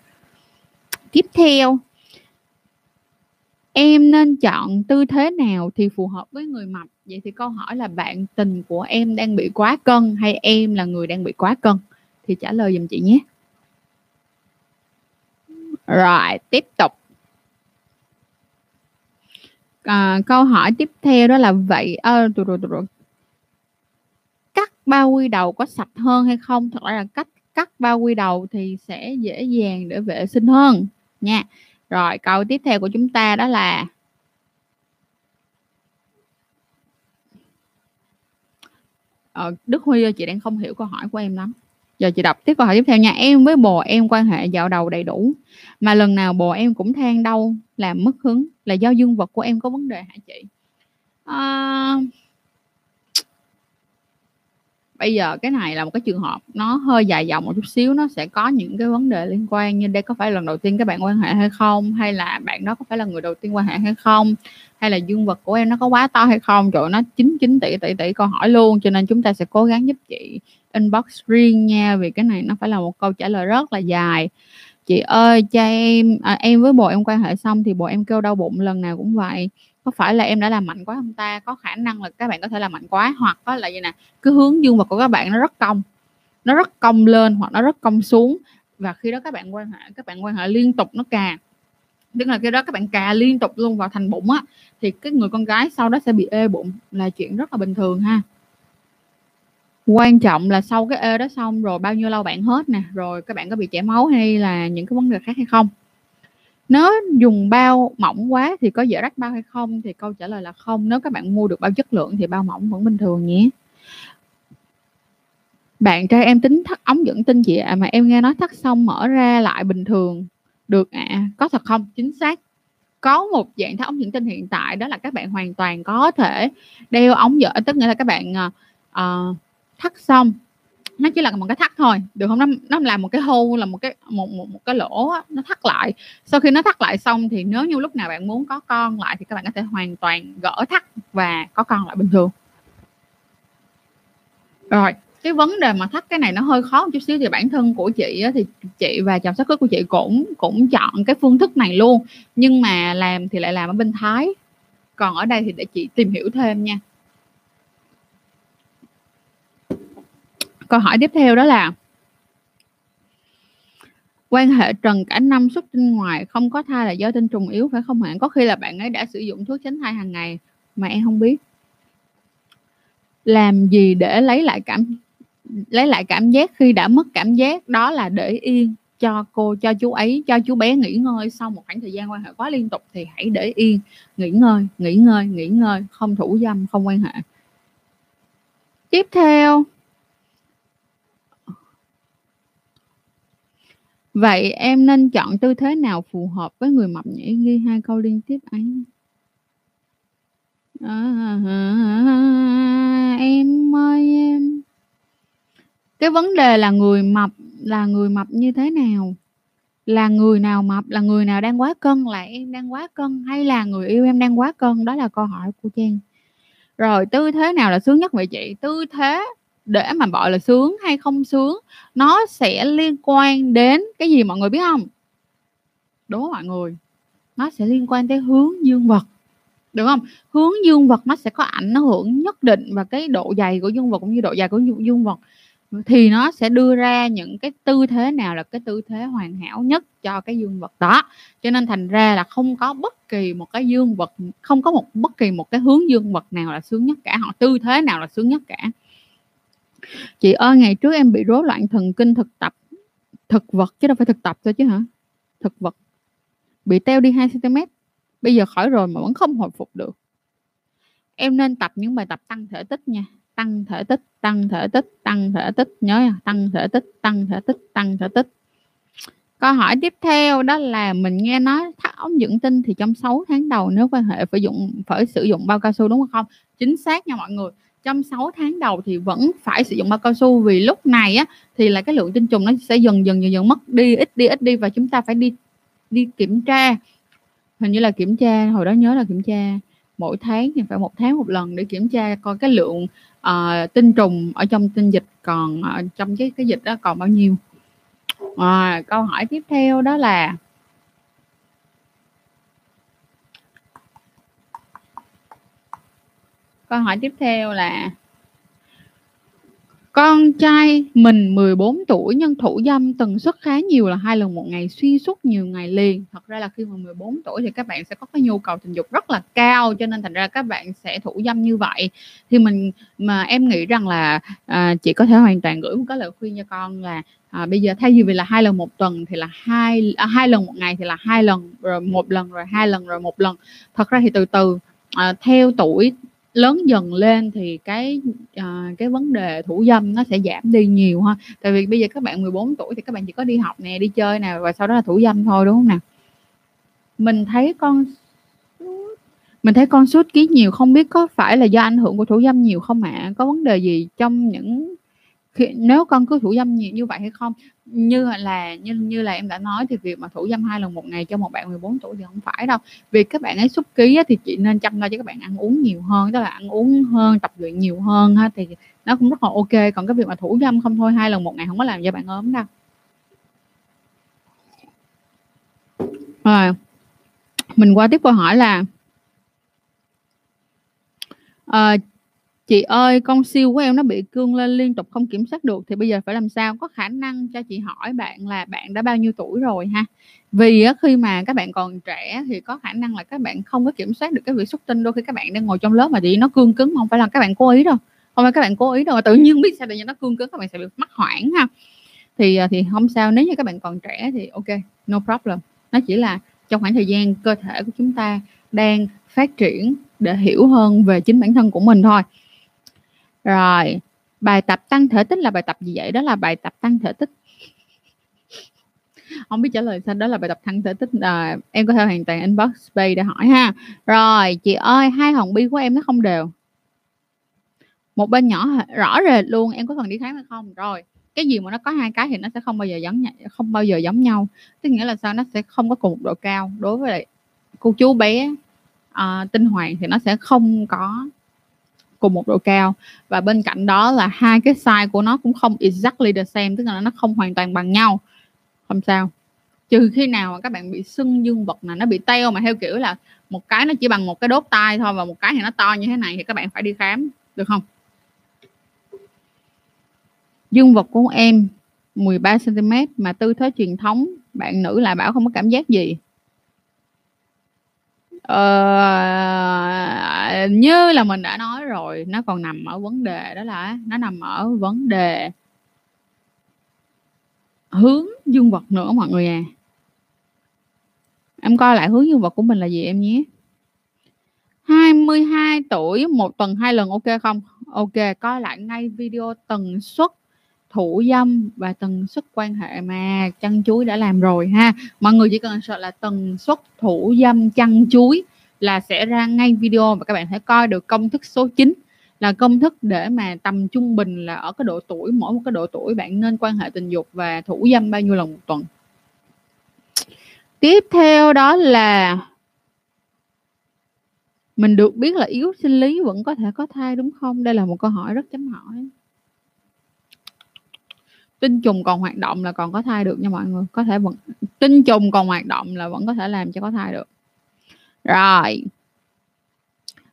tiếp theo em nên chọn tư thế nào thì phù hợp với người mập vậy thì câu hỏi là bạn tình của em đang bị quá cân hay em là người đang bị quá cân? Thì trả lời giùm chị nhé. Rồi tiếp tục. À, câu hỏi tiếp theo đó là vậy à, rồi, rồi, rồi. cắt bao quy đầu có sạch hơn hay không? Thật ra là cách cắt bao quy đầu thì sẽ dễ dàng để vệ sinh hơn nha. Rồi câu tiếp theo của chúng ta đó là ờ, Đức Huy ơi chị đang không hiểu câu hỏi của em lắm. Giờ chị đọc tiếp câu hỏi tiếp theo nha. Em với bồ em quan hệ dạo đầu đầy đủ mà lần nào bồ em cũng than đau làm mất hứng là do dương vật của em có vấn đề hả chị? À, bây giờ cái này là một cái trường hợp nó hơi dài dòng một chút xíu nó sẽ có những cái vấn đề liên quan như đây có phải lần đầu tiên các bạn quan hệ hay không hay là bạn đó có phải là người đầu tiên quan hệ hay không hay là dương vật của em nó có quá to hay không. Trời nó chín chín tỷ tỷ tỷ câu hỏi luôn cho nên chúng ta sẽ cố gắng giúp chị inbox riêng nha vì cái này nó phải là một câu trả lời rất là dài. Chị ơi cho em à, em với bồ em quan hệ xong thì bồ em kêu đau bụng lần nào cũng vậy có phải là em đã làm mạnh quá không ta? Có khả năng là các bạn có thể làm mạnh quá, hoặc có là gì nè cái hướng dương vật của các bạn nó rất cong. Nó rất cong lên hoặc nó rất cong xuống. Và khi đó các bạn quan hệ, các bạn quan hệ liên tục nó cà. Tức là khi đó các bạn cà liên tục luôn vào thành bụng á, thì cái người con gái sau đó sẽ bị ê bụng, là chuyện rất là bình thường ha. Quan trọng là sau cái ê đó xong rồi bao nhiêu lâu bạn hết nè, rồi các bạn có bị chảy máu hay là những cái vấn đề khác hay không? Nếu dùng bao mỏng quá thì có dễ rách bao hay không? Thì câu trả lời là không. Nếu các bạn mua được bao chất lượng thì bao mỏng vẫn bình thường nhé bạn trai em tính thắt ống dẫn tinh chị ạ à, mà em nghe nói thắt xong mở ra lại bình thường. Được ạ. À. có thật không? Chính xác. Có một dạng thắt ống dẫn tinh hiện tại đó là các bạn hoàn toàn có thể đeo ống dẫn. Tức nghĩa là các bạn uh, thắt xong nó chỉ là một cái thắt thôi được không? Nó nó làm một cái hô là một cái một một, một cái lỗ á, nó thắt lại. Sau khi nó thắt lại xong thì nếu như lúc nào bạn muốn có con lại thì các bạn có thể hoàn toàn gỡ thắt và có con lại bình thường. Rồi cái vấn đề mà thắt cái này nó hơi khó một chút xíu thì bản thân của chị á, thì chị và chồng sắp cưới của chị cũng cũng chọn cái phương thức này luôn. Nhưng mà làm thì lại làm ở bên thái. Còn ở đây thì để chị tìm hiểu thêm nha. Câu hỏi tiếp theo đó là quan hệ trần cả năm xuất tinh ngoài không có thai là do tinh trùng yếu, phải không hả có khi là bạn ấy đã sử dụng thuốc tránh thai hàng ngày mà em không biết. Làm gì để lấy lại cảm, lấy lại cảm giác khi đã mất cảm giác? Đó là để yên cho cô, cho chú ấy, cho chú bé nghỉ ngơi. Sau một khoảng thời gian quan hệ quá liên tục thì hãy để yên, nghỉ ngơi nghỉ ngơi nghỉ ngơi, không thủ dâm, không quan hệ. Tiếp theo Vậy em nên chọn tư thế nào phù hợp với người mập nhỉ? Ghi hai câu liên tiếp ấy. À, à, em ơi em. Cái vấn đề là người mập là người mập như thế nào? là người nào mập là người nào đang quá cân là em đang quá cân hay là người yêu em đang quá cân đó là câu hỏi của Trang rồi tư thế nào là sướng nhất vậy chị tư thế để mà gọi là sướng hay không sướng, nó sẽ liên quan đến cái gì mọi người biết không? Đúng không mọi người? Nó sẽ liên quan tới hướng dương vật. Đúng không? Hướng dương vật nó sẽ có ảnh hưởng nhất định và cái độ dày của dương vật cũng như độ dày của dương vật. Thì nó sẽ đưa ra những cái tư thế nào là cái tư thế hoàn hảo nhất cho cái dương vật đó. Cho nên thành ra là không có bất kỳ một cái dương vật, không có một bất kỳ một cái hướng dương vật nào là sướng nhất cả họ tư thế nào là sướng nhất cả chị ơi, ngày trước em bị rối loạn thần kinh thực tập, thực vật chứ đâu phải thực tập thôi chứ hả? Thực vật. Bị teo đi 2 cm bây giờ khỏi rồi mà vẫn không hồi phục được. Em nên tập những bài tập tăng thể tích nha. Tăng thể tích, tăng thể tích, tăng thể tích. Nhớ nha, tăng thể tích, tăng thể tích, tăng thể tích. Câu hỏi tiếp theo đó là mình nghe nói thắt ống dưỡng tinh thì trong 6 tháng đầu nếu quan hệ phải dụng, phải sử dụng bao cao su đúng không, chính xác nha mọi người trong 6 tháng đầu thì vẫn phải sử dụng bao cao su. Vì lúc này á thì là cái lượng tinh trùng nó sẽ dần dần dần dần mất đi ít đi ít đi và chúng ta phải đi đi kiểm tra. Hình như là kiểm tra hồi đó nhớ là kiểm tra mỗi tháng thì phải một tháng một lần để kiểm tra coi cái lượng uh, tinh trùng ở trong tinh dịch còn uh, trong cái cái dịch đó còn bao nhiêu. À, câu hỏi tiếp theo đó là câu hỏi tiếp theo là con trai mình 14 tuổi nhưng thủ dâm tần suất khá nhiều là hai lần một ngày xuyên suốt nhiều ngày liền. Thật ra là khi mà 14 tuổi thì các bạn sẽ có cái nhu cầu tình dục rất là cao cho nên thành ra các bạn sẽ thủ dâm như vậy. Thì mình mà em nghĩ rằng là à, chị có thể hoàn toàn gửi một cái lời khuyên cho con là à, bây giờ thay vì là hai lần một tuần thì là hai à, hai lần một ngày thì là hai lần rồi một lần rồi hai lần rồi một lần. Thật ra thì từ từ à, theo tuổi lớn dần lên thì cái à, cái vấn đề thủ dâm nó sẽ giảm đi nhiều ha tại vì bây giờ các bạn 14 tuổi thì các bạn chỉ có đi học nè đi chơi nè và sau đó là thủ dâm thôi đúng không nào mình thấy con mình thấy con sút ký nhiều không biết có phải là do ảnh hưởng của thủ dâm nhiều không ạ à? có vấn đề gì trong những khi, nếu con cứ thủ dâm nhiều như vậy hay không? Như là như như là em đã nói thì việc mà thủ dâm hai lần một ngày cho một bạn 14 tuổi thì không phải đâu. Vì các bạn ấy xúc ký thì chị nên chăm lo cho các bạn ăn uống nhiều hơn tức là ăn uống hơn tập luyện nhiều hơn ha thì nó cũng rất là ok. Còn cái việc mà thủ dâm không thôi hai lần một ngày không có làm cho bạn ốm đâu. Rồi mình qua tiếp câu hỏi là uh, chị ơi, con siêu của em nó bị cương lên liên tục không kiểm soát được thì bây giờ phải làm sao? Có khả năng cho chị hỏi bạn là bạn đã bao nhiêu tuổi rồi ha? Vì khi mà các bạn còn trẻ thì có khả năng là các bạn không có kiểm soát được cái việc xuất tinh. Đôi khi các bạn đang ngồi trong lớp mà chị nó cương cứng không phải là các bạn cố ý đâu. Không phải các bạn cố ý đâu, mà tự nhiên biết sao tự nhiên nó cương cứng, các bạn sẽ bị mắc hoảng ha. Thì à, thì không sao, nếu như các bạn còn trẻ thì ok, no problem. Nó chỉ là trong khoảng thời gian cơ thể của chúng ta đang phát triển để hiểu hơn về chính bản thân của mình thôi rồi, bài tập tăng thể tích là bài tập gì vậy? Đó là bài tập tăng thể tích. Không biết trả lời sao đó là bài tập tăng thể tích à, em có thể hoàn toàn inbox space để hỏi ha. Rồi, chị ơi, hai hồng bi của em nó không đều. Một bên nhỏ rõ rệt luôn, em có cần đi khám hay không? Rồi, cái gì mà nó có hai cái thì nó sẽ không bao giờ giống nhau. không bao giờ giống nhau. Tức nghĩa là sao nó sẽ không có cùng một độ cao đối với lại cô chú bé à, tinh hoàng thì nó sẽ không có cùng một độ cao. Và bên cạnh đó là hai cái size của nó cũng không exactly the same, tức là nó không hoàn toàn bằng nhau. Không sao. Trừ khi nào mà các bạn bị sưng dương vật là nó bị teo mà theo kiểu là một cái nó chỉ bằng một cái đốt tay thôi và một cái thì nó to như thế này thì các bạn phải đi khám, được không? Dương vật của em 13 cm mà tư thế truyền thống, bạn nữ lại bảo không có cảm giác gì. Ờ, như là mình đã nói rồi, nó còn nằm ở vấn đề đó là nó nằm ở vấn đề hướng dương vật nữa mọi người à. Em coi lại hướng dương vật của mình là gì em nhé. 22 tuổi, một tuần hai lần ok không? Ok, coi lại ngay video tần suất thủ dâm và tần suất quan hệ mà chăn chuối đã làm rồi ha. Mọi người chỉ cần sợ là tần suất thủ dâm chăn chuối là sẽ ra ngay video và các bạn sẽ coi được công thức số 9 là công thức để mà tầm trung bình là ở cái độ tuổi, mỗi một cái độ tuổi bạn nên quan hệ tình dục và thủ dâm bao nhiêu lần một tuần. Tiếp theo đó là mình được biết là yếu sinh lý vẫn có thể có thai đúng không? Đây là một câu hỏi rất chấm hỏi tinh trùng còn hoạt động là còn có thai được nha mọi người. Có thể vẫn tinh trùng còn hoạt động là vẫn có thể làm cho có thai được. Rồi.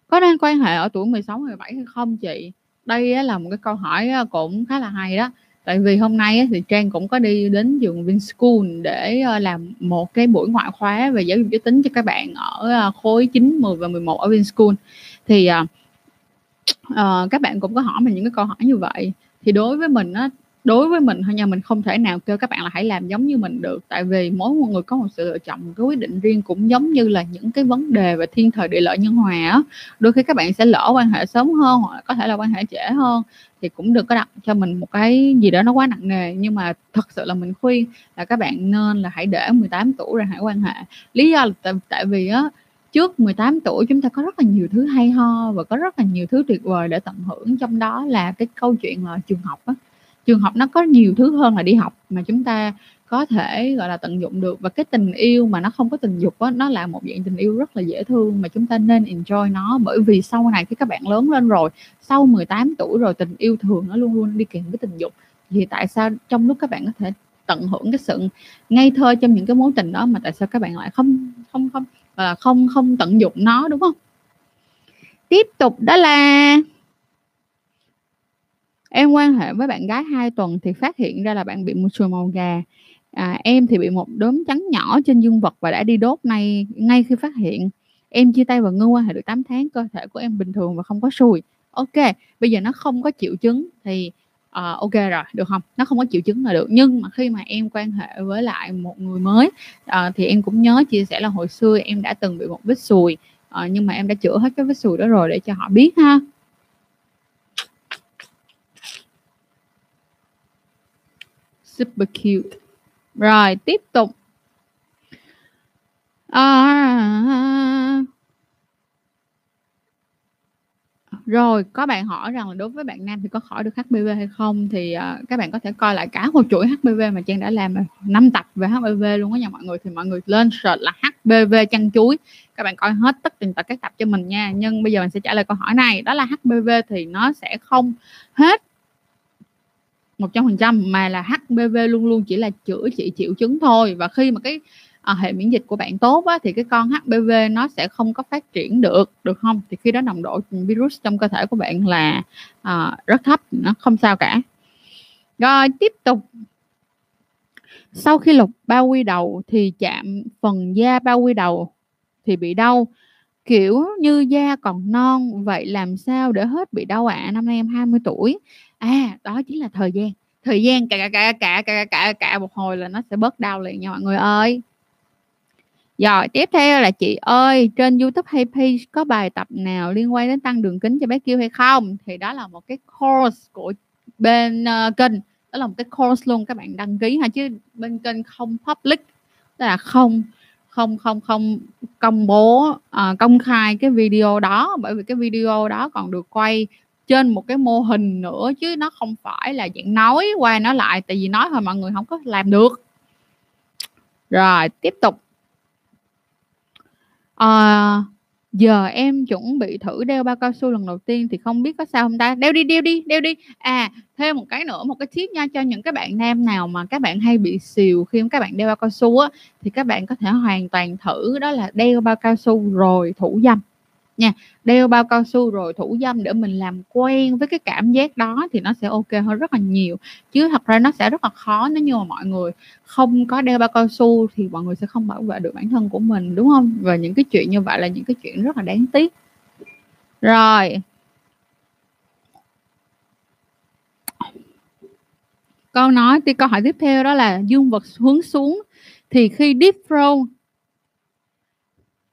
Có nên quan hệ ở tuổi 16 17 hay không chị? Đây là một cái câu hỏi cũng khá là hay đó. Tại vì hôm nay thì Trang cũng có đi đến trường Vinschool để ờ, làm một cái buổi ngoại khóa về giáo dục giới tính cho các bạn ở ờ, khối 9, 10 và 11 ở Vinschool thì uh, các bạn cũng có hỏi mình những cái câu hỏi như vậy. Thì đối với mình á đối với mình thôi nha mình không thể nào kêu các bạn là hãy làm giống như mình được. Tại vì mỗi một người có một sự lựa chọn một cái quyết định riêng cũng giống như là những cái vấn đề về thiên thời địa lợi nhân hòa á. Đôi khi các bạn sẽ lỡ quan hệ sớm hơn hoặc là có thể là quan hệ trễ hơn thì cũng đừng có đặt cho mình một cái gì đó nó quá nặng nề. Nhưng mà thật sự là mình khuyên là các bạn nên là hãy để 18 tuổi rồi hãy quan hệ. Lý do là tại, tại vì á trước 18 tuổi chúng ta có rất là nhiều thứ hay ho và có rất là nhiều thứ tuyệt vời để tận hưởng. Trong đó là cái câu chuyện là trường học á trường học nó có nhiều thứ hơn là đi học mà chúng ta có thể, gọi là, tận dụng được. Và cái tình yêu mà nó không có tình dục đó nó là một dạng tình yêu rất là dễ thương mà chúng ta nên enjoy nó. Bởi vì sau này khi các bạn lớn lên rồi, sau 18 tuổi rồi, tình yêu thường nó luôn luôn đi kèm với tình dục. Thì tại sao trong lúc các bạn có thể tận hưởng cái sự ngây thơ trong những cái mối tình đó mà tại sao các bạn lại không không không là, không không tận dụng nó, đúng không? Tiếp tục đó là em quan hệ với bạn gái 2 tuần thì phát hiện ra là bạn bị một sùi màu gà. À, em thì bị một đốm trắng nhỏ trên dương vật và đã đi đốt ngay ngay khi phát hiện. Em chia tay và ngưng quan hệ được 8 tháng cơ thể của em bình thường và không có sùi. Ok bây giờ nó không có triệu chứng thì uh, ok rồi được không? Nó không có triệu chứng là được. Nhưng mà khi mà em quan hệ với lại một người mới uh, thì em cũng nhớ chia sẻ là hồi xưa em đã từng bị một vết sùi. Uh, nhưng mà em đã chữa hết cái vết sùi đó rồi để cho họ biết ha. Super cute. Rồi tiếp tục. À, rồi có bạn hỏi rằng là đối với bạn nam thì có khỏi được HPV hay không? Thì uh, các bạn có thể coi lại cả một chuỗi HPV mà Trang đã làm năm tập về HPV luôn đó nha mọi người. Thì mọi người lên search là HPV chăn chuối. Các bạn coi hết tất cả các tập cho mình nha. Nhưng bây giờ mình sẽ trả lời câu hỏi này. Đó là HPV thì nó sẽ không hết 100% mà là HPV luôn luôn chỉ là chữa trị triệu chứng thôi. Và khi mà cái à, hệ miễn dịch của bạn tốt á, thì cái con HPV nó sẽ không có phát triển được được không? Thì khi đó nồng độ virus trong cơ thể của bạn là à, rất thấp nó không sao cả. Rồi tiếp tục. Sau khi lục bao quy đầu thì chạm phần da bao quy đầu thì bị đau. Kiểu như da còn non vậy làm sao để hết bị đau ạ? À? năm nay em 20 tuổi à đó chính là thời gian. Thời gian cả cả cả cả cả cả một hồi là nó sẽ bớt đau liền nha mọi người ơi. Rồi tiếp theo là chị ơi trên YouTube hay page có bài tập nào liên quan đến tăng đường kính cho bé kêu hay không? Thì đó là một cái course của bên uh, kênh. Đó là một cái course luôn các bạn đăng ký ha chứ bên kênh không public. Tức là không không không không công bố uh, công khai cái video đó bởi vì cái video đó còn được quay trên một cái mô hình nữa chứ nó không phải là dạng nói qua nói lại tại vì nói thôi mọi người không có làm được. Rồi tiếp tục. À, giờ em chuẩn bị thử đeo bao cao su lần đầu tiên thì không biết có sao không ta? Đeo đi đeo đi đeo đi. À thêm một cái nữa một cái tip nha cho những các bạn nam nào mà các bạn hay bị xìu khi các bạn đeo bao cao su á thì các bạn có thể hoàn toàn thử đó là đeo bao cao su rồi thủ dâm nha, đeo bao cao su rồi thủ dâm để mình làm quen với cái cảm giác đó thì nó sẽ ok hơn rất là nhiều. Chứ thật ra nó sẽ rất là khó nếu như mà mọi người không có đeo bao cao su thì mọi người sẽ không bảo vệ được bản thân của mình, đúng không? Và những cái chuyện như vậy là những cái chuyện rất là đáng tiếc. Rồi. Câu nói thì câu hỏi tiếp theo đó là dương vật hướng xuống. Thì khi deep throw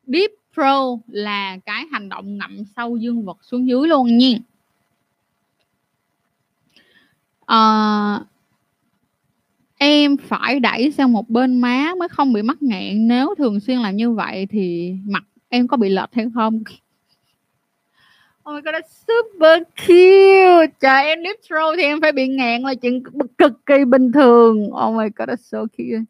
deep throw là cái hành động ngậm sâu dương vật xuống dưới luôn nha à, em phải đẩy sang một bên má mới không bị mắc nghẹn nếu thường xuyên làm như vậy thì mặt em có bị lệch hay không Oh my god, that's super cute. Trời em deep throw thì em phải bị ngẹn là chuyện cực kỳ bình thường. Oh my god, that's so cute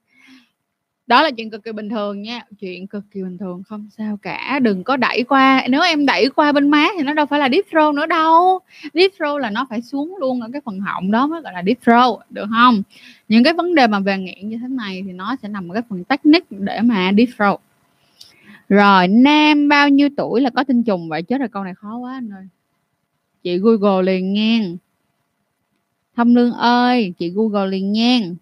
đó là chuyện cực kỳ bình thường nha. Chuyện cực kỳ bình thường không sao cả. Đừng có đẩy qua. Nếu em đẩy qua bên má thì nó đâu phải là deep throat nữa đâu. Deep throat là nó phải xuống luôn ở cái phần họng đó mới gọi là deep throat, được không? Những cái vấn đề mà về nghiện như thế này thì nó sẽ nằm ở cái phần technique để mà deep throat. Rồi, nam bao nhiêu tuổi là có tinh trùng? Vậy chết rồi, câu này khó quá anh ơi. Chị google liền ngang. Thâm lương ơi, chị google liền ngang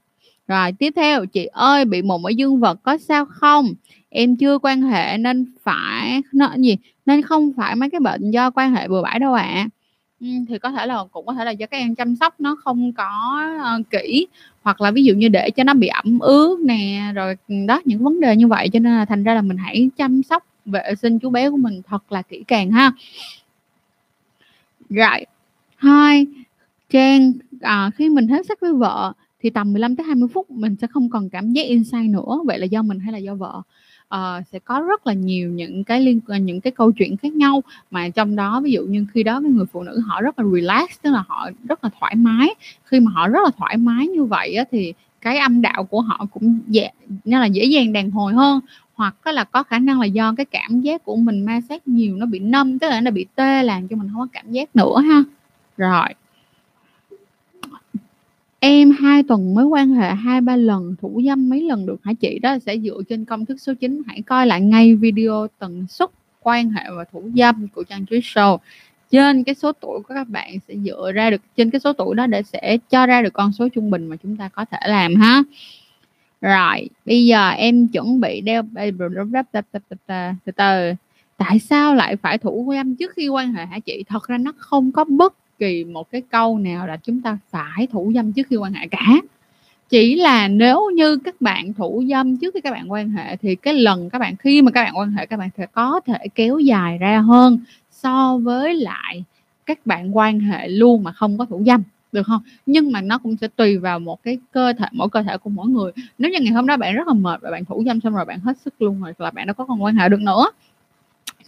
rồi tiếp theo chị ơi bị mụn ở dương vật có sao không? Em chưa quan hệ nên phải nó gì? Nên không phải mấy cái bệnh do quan hệ bừa bãi đâu ạ. À. ừ, thì có thể là cũng có thể là do các em chăm sóc nó không có uh, kỹ. Hoặc là ví dụ như để cho nó bị ẩm ướt nè rồi ừ, đó những vấn đề như vậy. Cho nên là thành ra là mình hãy chăm sóc vệ sinh chú bé của mình thật là kỹ càng ha. Rồi hai trang à, khi mình hết sắc với vợ thì tầm 15 tới 20 phút mình sẽ không còn cảm giác insight nữa. Vậy là do mình hay là do vợ? Uh, sẽ có rất là nhiều những cái liên ờ, những cái câu chuyện khác nhau. Mà trong đó ví dụ như khi đó cái người phụ nữ họ rất là relax tức là họ rất là thoải mái. Khi mà họ rất là thoải mái như vậy á, thì cái âm đạo của họ cũng dễ nên là dễ dàng đàn hồi hơn. Hoặc là có khả năng là do cái cảm giác của mình ma sát nhiều nó bị nâm tức là nó bị tê làm cho mình không có cảm giác nữa ha. Rồi. Em hai tuần mới quan hệ 2-3 lần, thủ dâm mấy lần được hả chị? Đó sẽ dựa trên công thức số 9. Hãy coi lại ngay video tần suất quan hệ và thủ dâm của Trang Trí Show. Trên cái số tuổi của các bạn sẽ dựa ra được trên cái số tuổi đó để sẽ cho ra được con số trung bình mà chúng ta có thể làm ha. Rồi, bây giờ em chuẩn bị đeo từ từ. Tại sao lại phải thủ dâm trước khi quan hệ hả chị? Thật ra nó không có bất kỳ một cái câu nào là chúng ta phải thủ dâm trước khi quan hệ cả. Chỉ là nếu như các bạn thủ dâm trước khi các bạn quan hệ thì cái lần các bạn, khi mà các bạn quan hệ, các bạn sẽ có thể kéo dài ra hơn so với lại các bạn quan hệ luôn mà không có thủ dâm, được không? Nhưng mà nó cũng sẽ tùy vào một cái cơ thể, mỗi cơ thể của mỗi người. Nếu như ngày hôm đó bạn rất là mệt và bạn thủ dâm xong rồi bạn hết sức luôn rồi là bạn đâu có còn quan hệ được nữa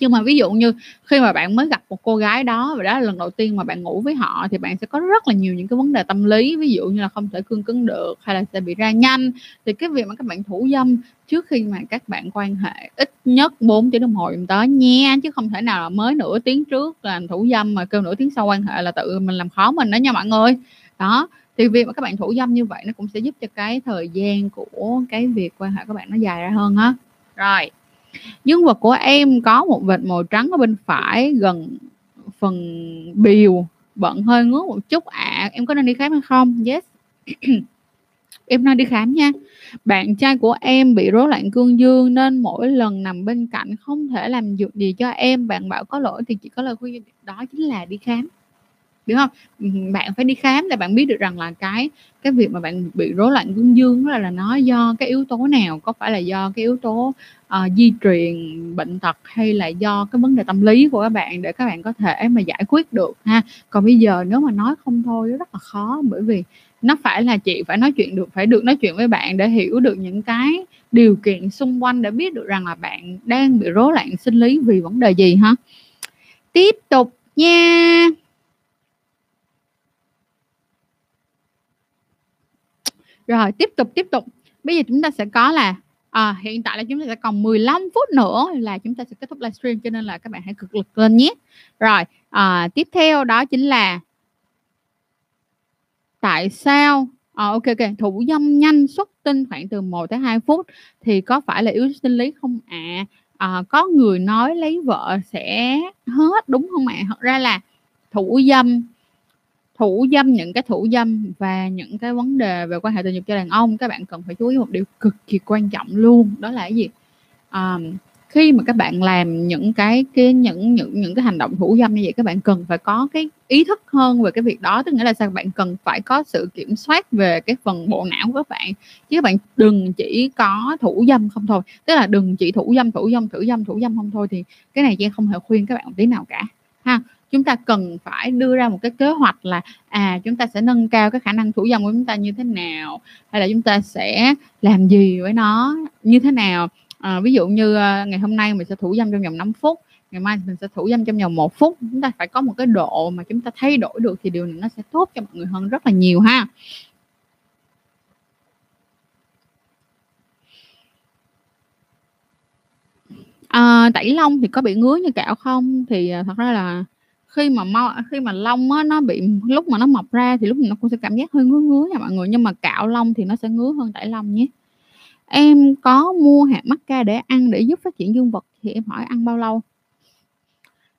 nhưng mà ví dụ như khi mà bạn mới gặp một cô gái đó và đó là lần đầu tiên mà bạn ngủ với họ thì bạn sẽ có rất là nhiều những cái vấn đề tâm lý, ví dụ như là không thể cương cứng được hay là sẽ bị ra nhanh. Thì cái việc mà các bạn thủ dâm trước khi mà các bạn quan hệ ít nhất 4 tiếng đồng hồ giùm tới nha, chứ không thể nào là mới nửa tiếng trước làm thủ dâm mà kêu nửa tiếng sau quan hệ là tự mình làm khó mình đó nha mọi người. Đó, thì việc mà các bạn thủ dâm như vậy nó cũng sẽ giúp cho cái thời gian của cái việc quan hệ các bạn nó dài ra hơn á. Rồi dương vật của em có một vệt màu trắng ở bên phải, gần phần biều, bận hơi ngứa một chút. Ạ à. em có nên đi khám hay không? Yes. [CLEARS THROAT] Em nên đi khám nha. Bạn trai của em bị rối loạn cương dương nên mỗi lần nằm bên cạnh không thể làm được gì cho em. Bạn bảo có lỗi thì chỉ có lời khuyên đó chính là đi khám đúng không? Bạn phải đi khám để bạn biết được rằng là cái cái việc mà bạn bị rối loạn cương dương là, là nó do cái yếu tố nào? Có phải là do cái yếu tố uh, di truyền bệnh tật hay là do cái vấn đề tâm lý của các bạn để các bạn có thể mà giải quyết được ha? Còn bây giờ nếu mà nói không thôi rất là khó bởi vì nó phải là chị phải nói chuyện được phải được nói chuyện với bạn để hiểu được những cái điều kiện xung quanh để biết được rằng là bạn đang bị rối loạn sinh lý vì vấn đề gì ha tiếp tục nha! Rồi tiếp tục tiếp tục bây giờ chúng ta sẽ có là à, hiện tại là chúng ta sẽ còn 15 phút nữa là chúng ta sẽ kết thúc livestream cho nên là các bạn hãy cực lực lên nhé rồi à, tiếp theo đó chính là tại sao à, ok ok thủ dâm nhanh xuất tinh khoảng từ 1 tới 2 phút thì có phải là yếu sinh lý không ạ à? à, có người nói lấy vợ sẽ hết đúng không ạ à? thật ra là thủ dâm thủ dâm những cái thủ dâm và những cái vấn đề về quan hệ tình dục cho đàn ông các bạn cần phải chú ý một điều cực kỳ quan trọng luôn đó là cái gì? À, khi mà các bạn làm những cái cái những những những cái hành động thủ dâm như vậy các bạn cần phải có cái ý thức hơn về cái việc đó. Tức nghĩa là sao? Bạn cần phải có sự kiểm soát về cái phần bộ não của các bạn. Chứ các bạn đừng chỉ có thủ dâm không thôi. Tức là đừng chỉ thủ dâm thủ dâm thủ dâm thủ dâm không thôi thì cái này chị không hề khuyên các bạn một tí nào cả ha? Chúng ta cần phải đưa ra một cái kế hoạch là à chúng ta sẽ nâng cao cái khả năng thủ dâm của chúng ta như thế nào hay là chúng ta sẽ làm gì với nó như thế nào. À, ví dụ như à, ngày hôm nay mình sẽ thủ dâm trong vòng 5 phút ngày mai mình sẽ thủ dâm trong vòng một phút. Chúng ta phải có một cái độ mà chúng ta thay đổi được thì điều này nó sẽ tốt cho mọi người hơn rất là nhiều ha. À, tẩy lông thì có bị ngứa như cạo không? Thì, à, thật ra là khi mà mau khi mà lông á, nó bị lúc mà nó mọc ra thì lúc nó cũng sẽ cảm giác hơi ngứa ngứa nha mọi người, nhưng mà cạo lông thì nó sẽ ngứa hơn tẩy lông nhé. Em có mua hạt mắc ca để ăn để giúp phát triển dương vật thì em hỏi ăn bao lâu?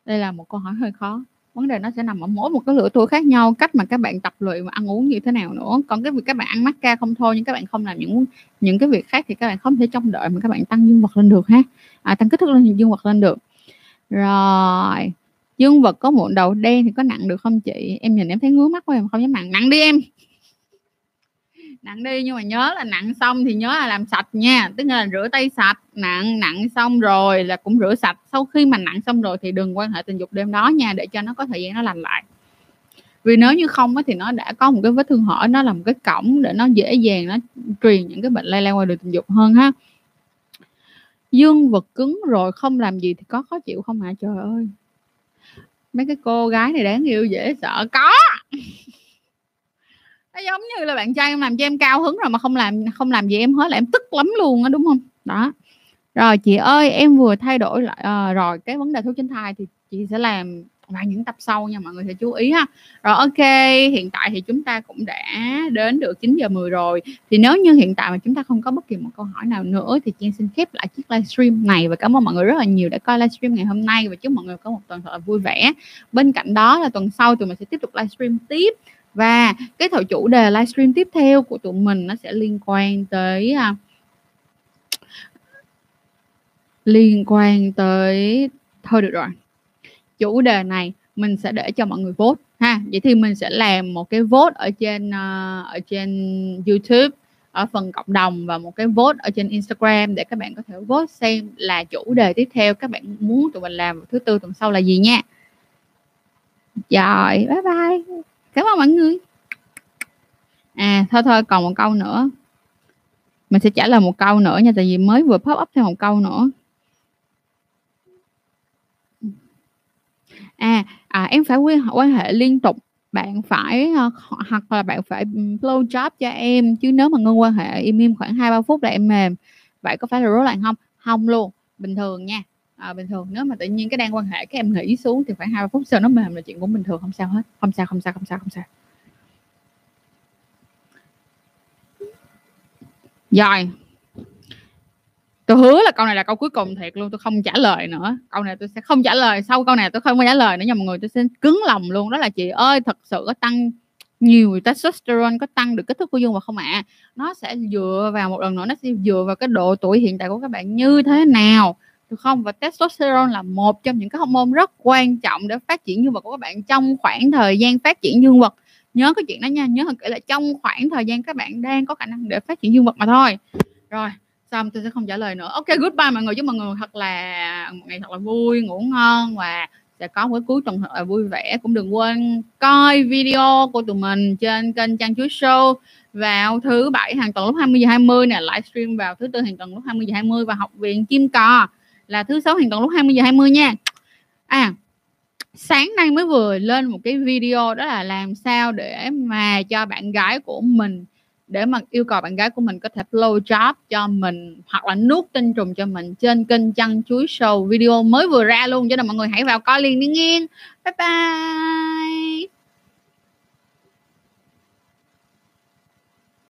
Đây là một câu hỏi hơi khó. Vấn đề nó sẽ nằm ở mỗi một cái lứa tuổi khác nhau, cách mà các bạn tập luyện và ăn uống như thế nào nữa. Còn cái việc các bạn ăn mắc ca không thôi, nhưng các bạn không làm những những cái việc khác thì các bạn không thể trông đợi mà các bạn tăng dương vật lên được ha. À, tăng kích thước lên dương vật lên được. Rồi, dương vật có mụn đầu đen thì có nặng được không chị? Em nhìn em thấy ngứa mắt quá, em không dám nặng. Nặng đi em. Nặng đi, nhưng mà nhớ là nặng xong thì nhớ là làm sạch nha. Tức là rửa tay sạch, nặng nặng xong rồi là cũng rửa sạch. Sau khi mà nặng xong rồi thì đừng quan hệ tình dục đêm đó nha, để cho nó có thời gian nó lành lại. Vì nếu như không thì nó đã có một cái vết thương hở, nó là một cái cổng để nó dễ dàng nó truyền những cái bệnh lây lan qua đường tình dục hơn ha. Dương vật cứng rồi không làm gì thì có khó chịu không hả? Trời ơi mấy cái cô gái này đáng yêu dễ sợ. Có. Nó giống như là bạn trai em làm cho em cao hứng rồi mà không làm không làm gì em hết là em tức lắm luôn á đúng không? Đó. Rồi chị ơi em vừa thay đổi lại à, rồi cái vấn đề thuốc tránh thai thì chị sẽ làm và những tập sau nha, mọi người sẽ chú ý ha. Rồi, ok, hiện tại thì chúng ta cũng đã đến được 9 giờ 10 rồi. Thì nếu như hiện tại mà chúng ta không có bất kỳ một câu hỏi nào nữa thì chị xin khép lại chiếc livestream này và cảm ơn mọi người rất là nhiều đã coi livestream ngày hôm nay. Và chúc mọi người có một tuần thật là vui vẻ. Bên cạnh đó là tuần sau tụi mình sẽ tiếp tục livestream tiếp. Và cái thổi chủ đề livestream tiếp theo của tụi mình nó sẽ liên quan tới à, liên quan tới, thôi được rồi chủ đề này mình sẽ để cho mọi người vote ha. Vậy thì mình sẽ làm một cái vote ở trên uh, ở trên YouTube ở phần cộng đồng và một cái vote ở trên Instagram để các bạn có thể vote xem là chủ đề tiếp theo các bạn muốn tụi mình làm thứ tư tuần sau là gì nha. Rồi bye bye. Cảm ơn mọi người. À thôi thôi còn một câu nữa. Mình sẽ trả lời một câu nữa nha tại vì mới vừa pop up thêm một câu nữa. À, à em phải quan, quan hệ liên tục. Bạn phải ờ, hoặc là bạn phải ừ, blow job cho em chứ nếu mà ngưng quan hệ im im khoảng hai ba phút là em mềm. Vậy có phải là rối loạn không? Không luôn. Bình thường nha. À, bình thường. Nếu mà tự nhiên cái đang quan hệ các em nghỉ xuống thì khoảng hai ba phút sau nó mềm là chuyện cũng bình thường. Không sao hết. Không sao không sao không sao không sao. Rồi tôi hứa là câu này là câu cuối cùng thiệt luôn, tôi không trả lời nữa. Câu này tôi sẽ không trả lời, sau câu này tôi không có trả lời nữa nha mọi người, tôi sẽ cứng lòng luôn. Đó là chị ơi, thật sự có tăng nhiều testosterone, có tăng được kích thước của dương vật không ạ? À? nó sẽ dựa vào một lần nữa, nó sẽ dựa vào cái độ tuổi hiện tại của các bạn như thế nào. Được không? Và testosterone là một trong những cái hormone rất quan trọng để phát triển dương vật của các bạn trong khoảng thời gian phát triển dương vật nhớ cái chuyện đó nha, nhớ kể là trong khoảng thời gian các bạn đang có khả năng để phát triển dương vật mà thôi. Rồi xong tôi sẽ không trả lời nữa. Ok, goodbye mọi người. Chúc mọi người thật là, một ngày thật là vui, ngủ ngon và sẽ có một cái cuối tuần thật là vui vẻ. Cũng đừng quên coi video của tụi mình trên kênh Trang Chuối Show vào thứ bảy hàng tuần lúc 20 giờ 20 nè. Livestream vào thứ tư hàng tuần lúc 20 giờ 20 và học viện Kim Cò là thứ sáu hàng tuần lúc 20 giờ 20 nha. À sáng nay mới vừa lên một cái video đó là làm sao để mà cho bạn gái của mình để mà yêu cầu bạn gái của mình có thể blow job cho mình, hoặc là nuốt tinh trùng cho mình trên kênh chăn chuối show video mới vừa ra luôn. Cho nên mọi người hãy vào coi liền đi nghe. Bye bye.